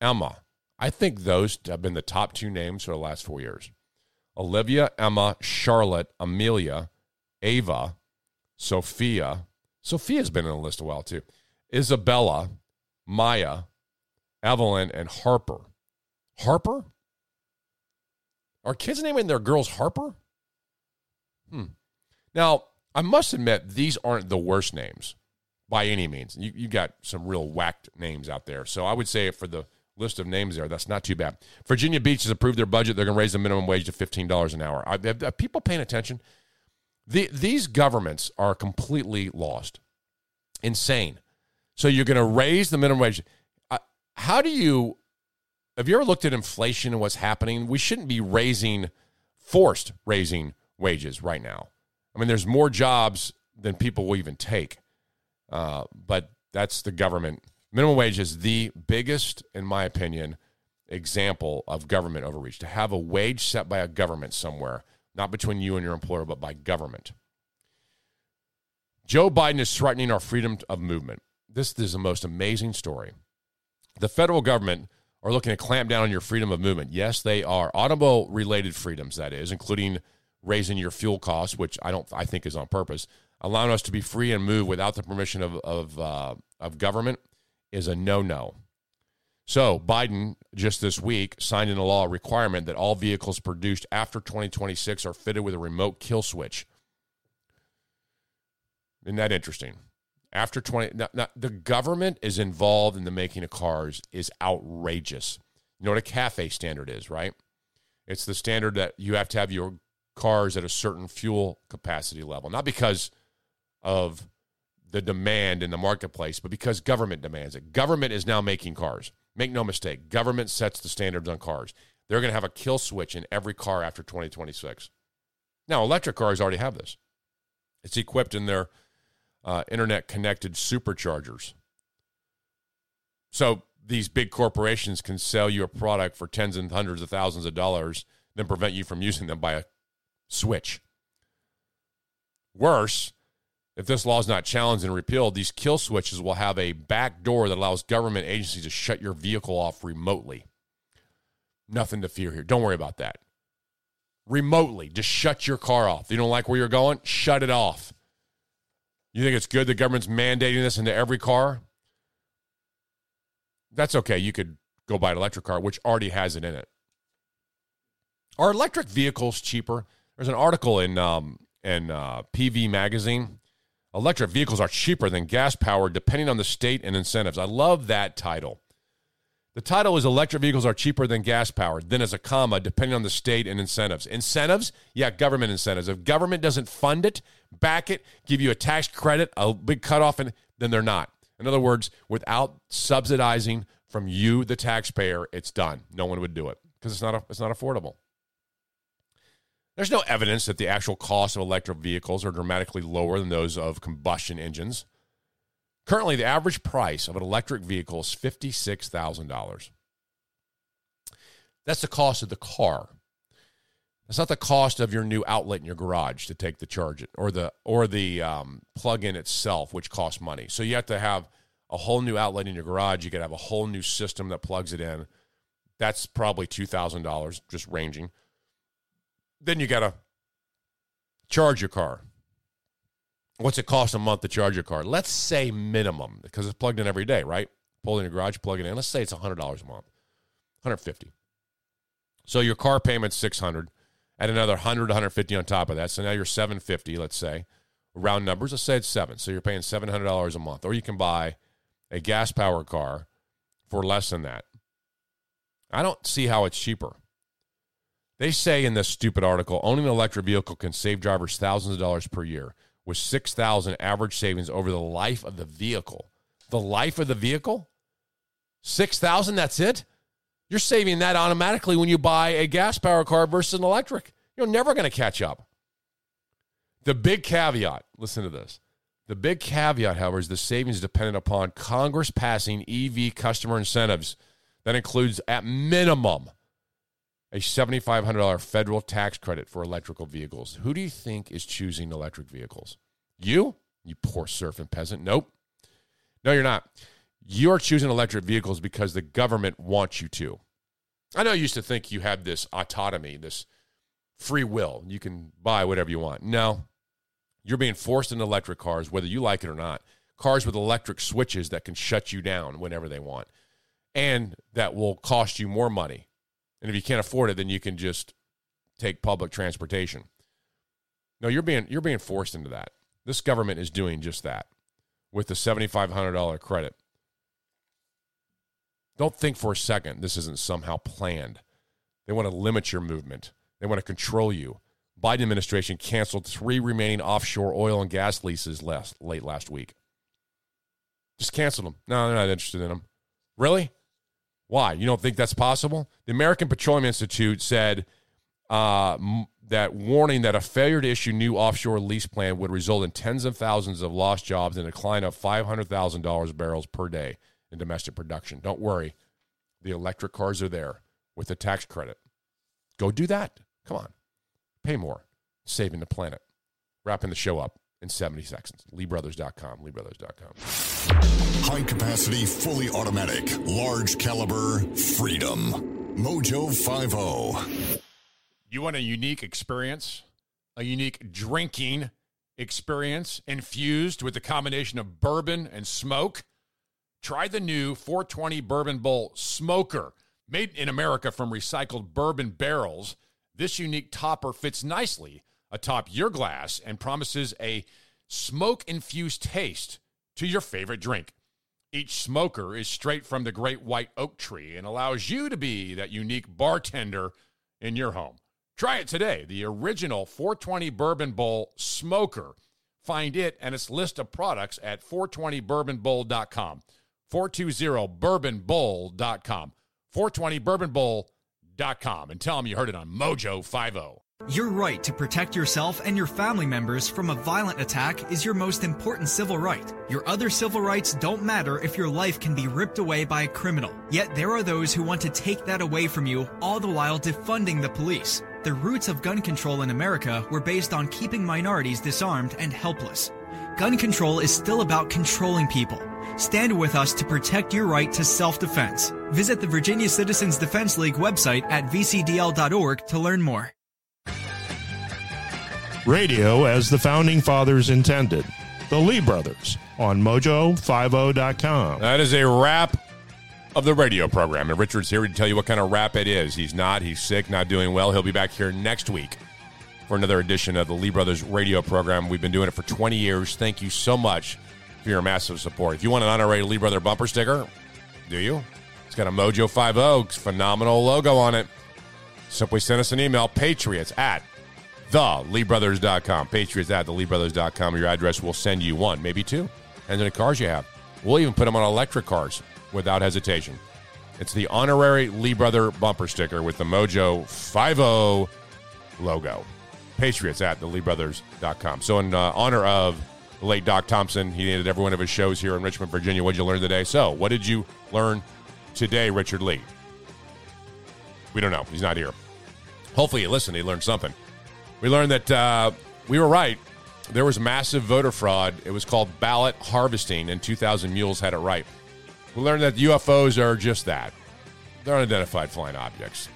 Emma. I think those have been the top two names for the last four years. Olivia, Emma, Charlotte, Amelia, Ava, Sophia. Sophia's been in the list a while too. Isabella, Maya, Evelyn, and Harper. Harper? Are kids naming their girls Harper? Hmm. Now, I must admit, these aren't the worst names by any means. You, you got some real whacked names out there. So I would say for the list of names there, that's not too bad. Virginia Beach has approved their budget. They're going to raise the minimum wage to $15 an hour. Are, are people paying attention? The, these governments are completely lost, insane. So you're going to raise the minimum wage. Uh, how do you, have you ever looked at inflation and what's happening? We shouldn't be raising, forced raising wages right now. I mean, there's more jobs than people will even take. Uh, but that's the government. Minimum wage is the biggest, in my opinion, example of government overreach. To have a wage set by a government somewhere, not between you and your employer, but by government. Joe Biden is threatening our freedom of movement. This is the most amazing story. The federal government are looking to clamp down on your freedom of movement. Yes, they are automobile related freedoms, that is, including raising your fuel costs, which I don't I think is on purpose allowing us to be free and move without the permission of of, uh, of government is a no no. So Biden just this week signed into law a requirement that all vehicles produced after 2026 are fitted with a remote kill switch. Isn't that interesting? After 20, now, now, the government is involved in the making of cars is outrageous. You know what a CAFE standard is, right? It's the standard that you have to have your cars at a certain fuel capacity level, not because of the demand in the marketplace, but because government demands it. Government is now making cars. Make no mistake, government sets the standards on cars. They're going to have a kill switch in every car after 2026. Now, electric cars already have this. It's equipped in their uh, internet connected superchargers. So these big corporations can sell you a product for tens and hundreds of thousands of dollars, then prevent you from using them by a switch. Worse, if this law is not challenged and repealed, these kill switches will have a back door that allows government agencies to shut your vehicle off remotely. Nothing to fear here. Don't worry about that. Remotely, just shut your car off. You don't like where you're going? Shut it off. You think it's good the government's mandating this into every car? That's okay. You could go buy an electric car, which already has it in it. Are electric vehicles cheaper? There's an article in um, in uh, PV Magazine Electric vehicles are cheaper than gas powered depending on the state and incentives. I love that title. The title is Electric Vehicles Are Cheaper Than Gas Powered. Then, as a comma, depending on the state and incentives. Incentives? Yeah, government incentives. If government doesn't fund it, back it, give you a tax credit, a big cutoff, and then they're not. In other words, without subsidizing from you, the taxpayer, it's done. No one would do it because it's not, it's not affordable. There's no evidence that the actual cost of electric vehicles are dramatically lower than those of combustion engines. Currently, the average price of an electric vehicle is $56,000. That's the cost of the car. That's not the cost of your new outlet in your garage to take the charge it, or the or the um, plug-in itself, which costs money. So you have to have a whole new outlet in your garage. You to have a whole new system that plugs it in. That's probably two thousand dollars, just ranging then you got to charge your car. What's it cost a month to charge your car? Let's say minimum because it's plugged in every day, right? Pull in your garage, plug it in. Let's say it's $100 a month, 150 So your car payment's 600 Add another 100 150 on top of that. So now you're 750 let's say. Round numbers, let's say it's seven. So you're paying $700 a month. Or you can buy a gas powered car for less than that. I don't see how it's cheaper. They say in this stupid article, owning an electric vehicle can save drivers thousands of dollars per year, with 6,000 average savings over the life of the vehicle. The life of the vehicle? 6,000, that's it? You're saving that automatically when you buy a gas powered car versus an electric. You're never going to catch up. The big caveat, listen to this. The big caveat, however, is the savings dependent upon Congress passing EV customer incentives. That includes, at minimum, a $7,500 federal tax credit for electrical vehicles. Who do you think is choosing electric vehicles? You? You poor surfing peasant. Nope. No, you're not. You're choosing electric vehicles because the government wants you to. I know you used to think you had this autonomy, this free will. You can buy whatever you want. No, you're being forced into electric cars, whether you like it or not. Cars with electric switches that can shut you down whenever they want and that will cost you more money. And if you can't afford it, then you can just take public transportation. No, you're being you're being forced into that. This government is doing just that with the $7500 credit. Don't think for a second this isn't somehow planned. They want to limit your movement. They want to control you. Biden administration canceled three remaining offshore oil and gas leases last, late last week. Just canceled them. No, they're not interested in them. Really? Why? You don't think that's possible? The American Petroleum Institute said uh, m- that warning that a failure to issue new offshore lease plan would result in tens of thousands of lost jobs and a decline of $500,000 barrels per day in domestic production. Don't worry. The electric cars are there with a tax credit. Go do that. Come on. Pay more. Saving the planet. Wrapping the show up in 70 seconds. LeeBrothers.com. LeeBrothers.com. High capacity, fully automatic, large caliber, freedom. Mojo oh. 50. You want a unique experience? A unique drinking experience infused with a combination of bourbon and smoke? Try the new 420 Bourbon Bowl Smoker. Made in America from recycled bourbon barrels, this unique topper fits nicely atop your glass and promises a smoke infused taste to your favorite drink. Each smoker is straight from the great white oak tree and allows you to be that unique bartender in your home. Try it today. The original 420 Bourbon Bowl Smoker. Find it and its list of products at 420bourbonbowl.com. 420bourbonbowl.com. 420bourbonbowl.com. And tell them you heard it on Mojo oh. 50. Your right to protect yourself and your family members from a violent attack is your most important civil right. Your other civil rights don't matter if your life can be ripped away by a criminal. Yet there are those who want to take that away from you, all the while defunding the police. The roots of gun control in America were based on keeping minorities disarmed and helpless. Gun control is still about controlling people. Stand with us to protect your right to self defense. Visit the Virginia Citizens Defense League website at vcdl.org to learn more. Radio as the founding fathers intended. The Lee Brothers on mojo50.com. That is a wrap of the radio program. And Richard's here to tell you what kind of wrap it is. He's not, he's sick, not doing well. He'll be back here next week for another edition of the Lee Brothers radio program. We've been doing it for 20 years. Thank you so much for your massive support. If you want an honorary Lee Brother bumper sticker, do you? It's got a Mojo 50 phenomenal logo on it. Simply send us an email, patriots at theleebrothers.com. Patriots at theleebrothers.com. Your address will send you one, maybe two, and then the cars you have. We'll even put them on electric cars without hesitation. It's the honorary Lee Brother bumper sticker with the Mojo 50 logo. Patriots at theleebrothers.com. So, in uh, honor of the late Doc Thompson, he ended every one of his shows here in Richmond, Virginia. What'd you learn today? So, what did you learn today, Richard Lee? We don't know. He's not here. Hopefully, you listened. He learned something. We learned that uh, we were right. There was massive voter fraud. It was called ballot harvesting, and 2,000 Mules had it right. We learned that UFOs are just that. They're unidentified flying objects.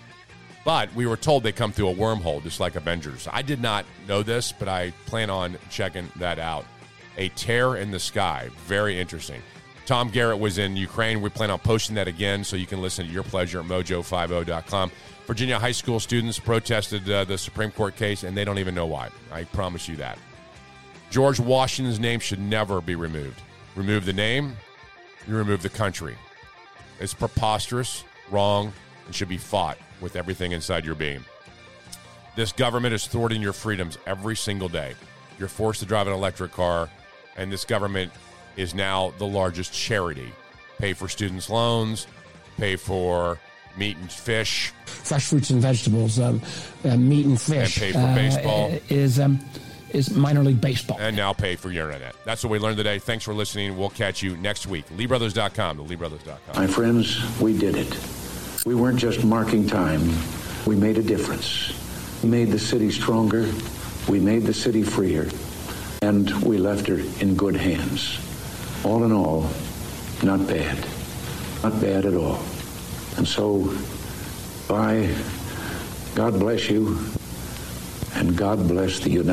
But we were told they come through a wormhole, just like Avengers. I did not know this, but I plan on checking that out. A tear in the sky. Very interesting. Tom Garrett was in Ukraine. We plan on posting that again so you can listen to your pleasure at mojo50.com. Virginia high school students protested uh, the Supreme Court case, and they don't even know why. I promise you that. George Washington's name should never be removed. Remove the name, you remove the country. It's preposterous, wrong, and should be fought with everything inside your being. This government is thwarting your freedoms every single day. You're forced to drive an electric car, and this government is now the largest charity. Pay for students' loans, pay for meat and fish, fresh fruits and vegetables, um, uh, meat and fish. And pay for baseball. Uh, is um, is minor league baseball. and now pay for your internet. That's what we learned today. Thanks for listening. We'll catch you next week. LeeBrothers.com, the LeeBrothers.com. My friends, we did it. We weren't just marking time. We made a difference. We made the city stronger. We made the city freer. And we left her in good hands. All in all, not bad. Not bad at all. And so, bye. God bless you. And God bless the United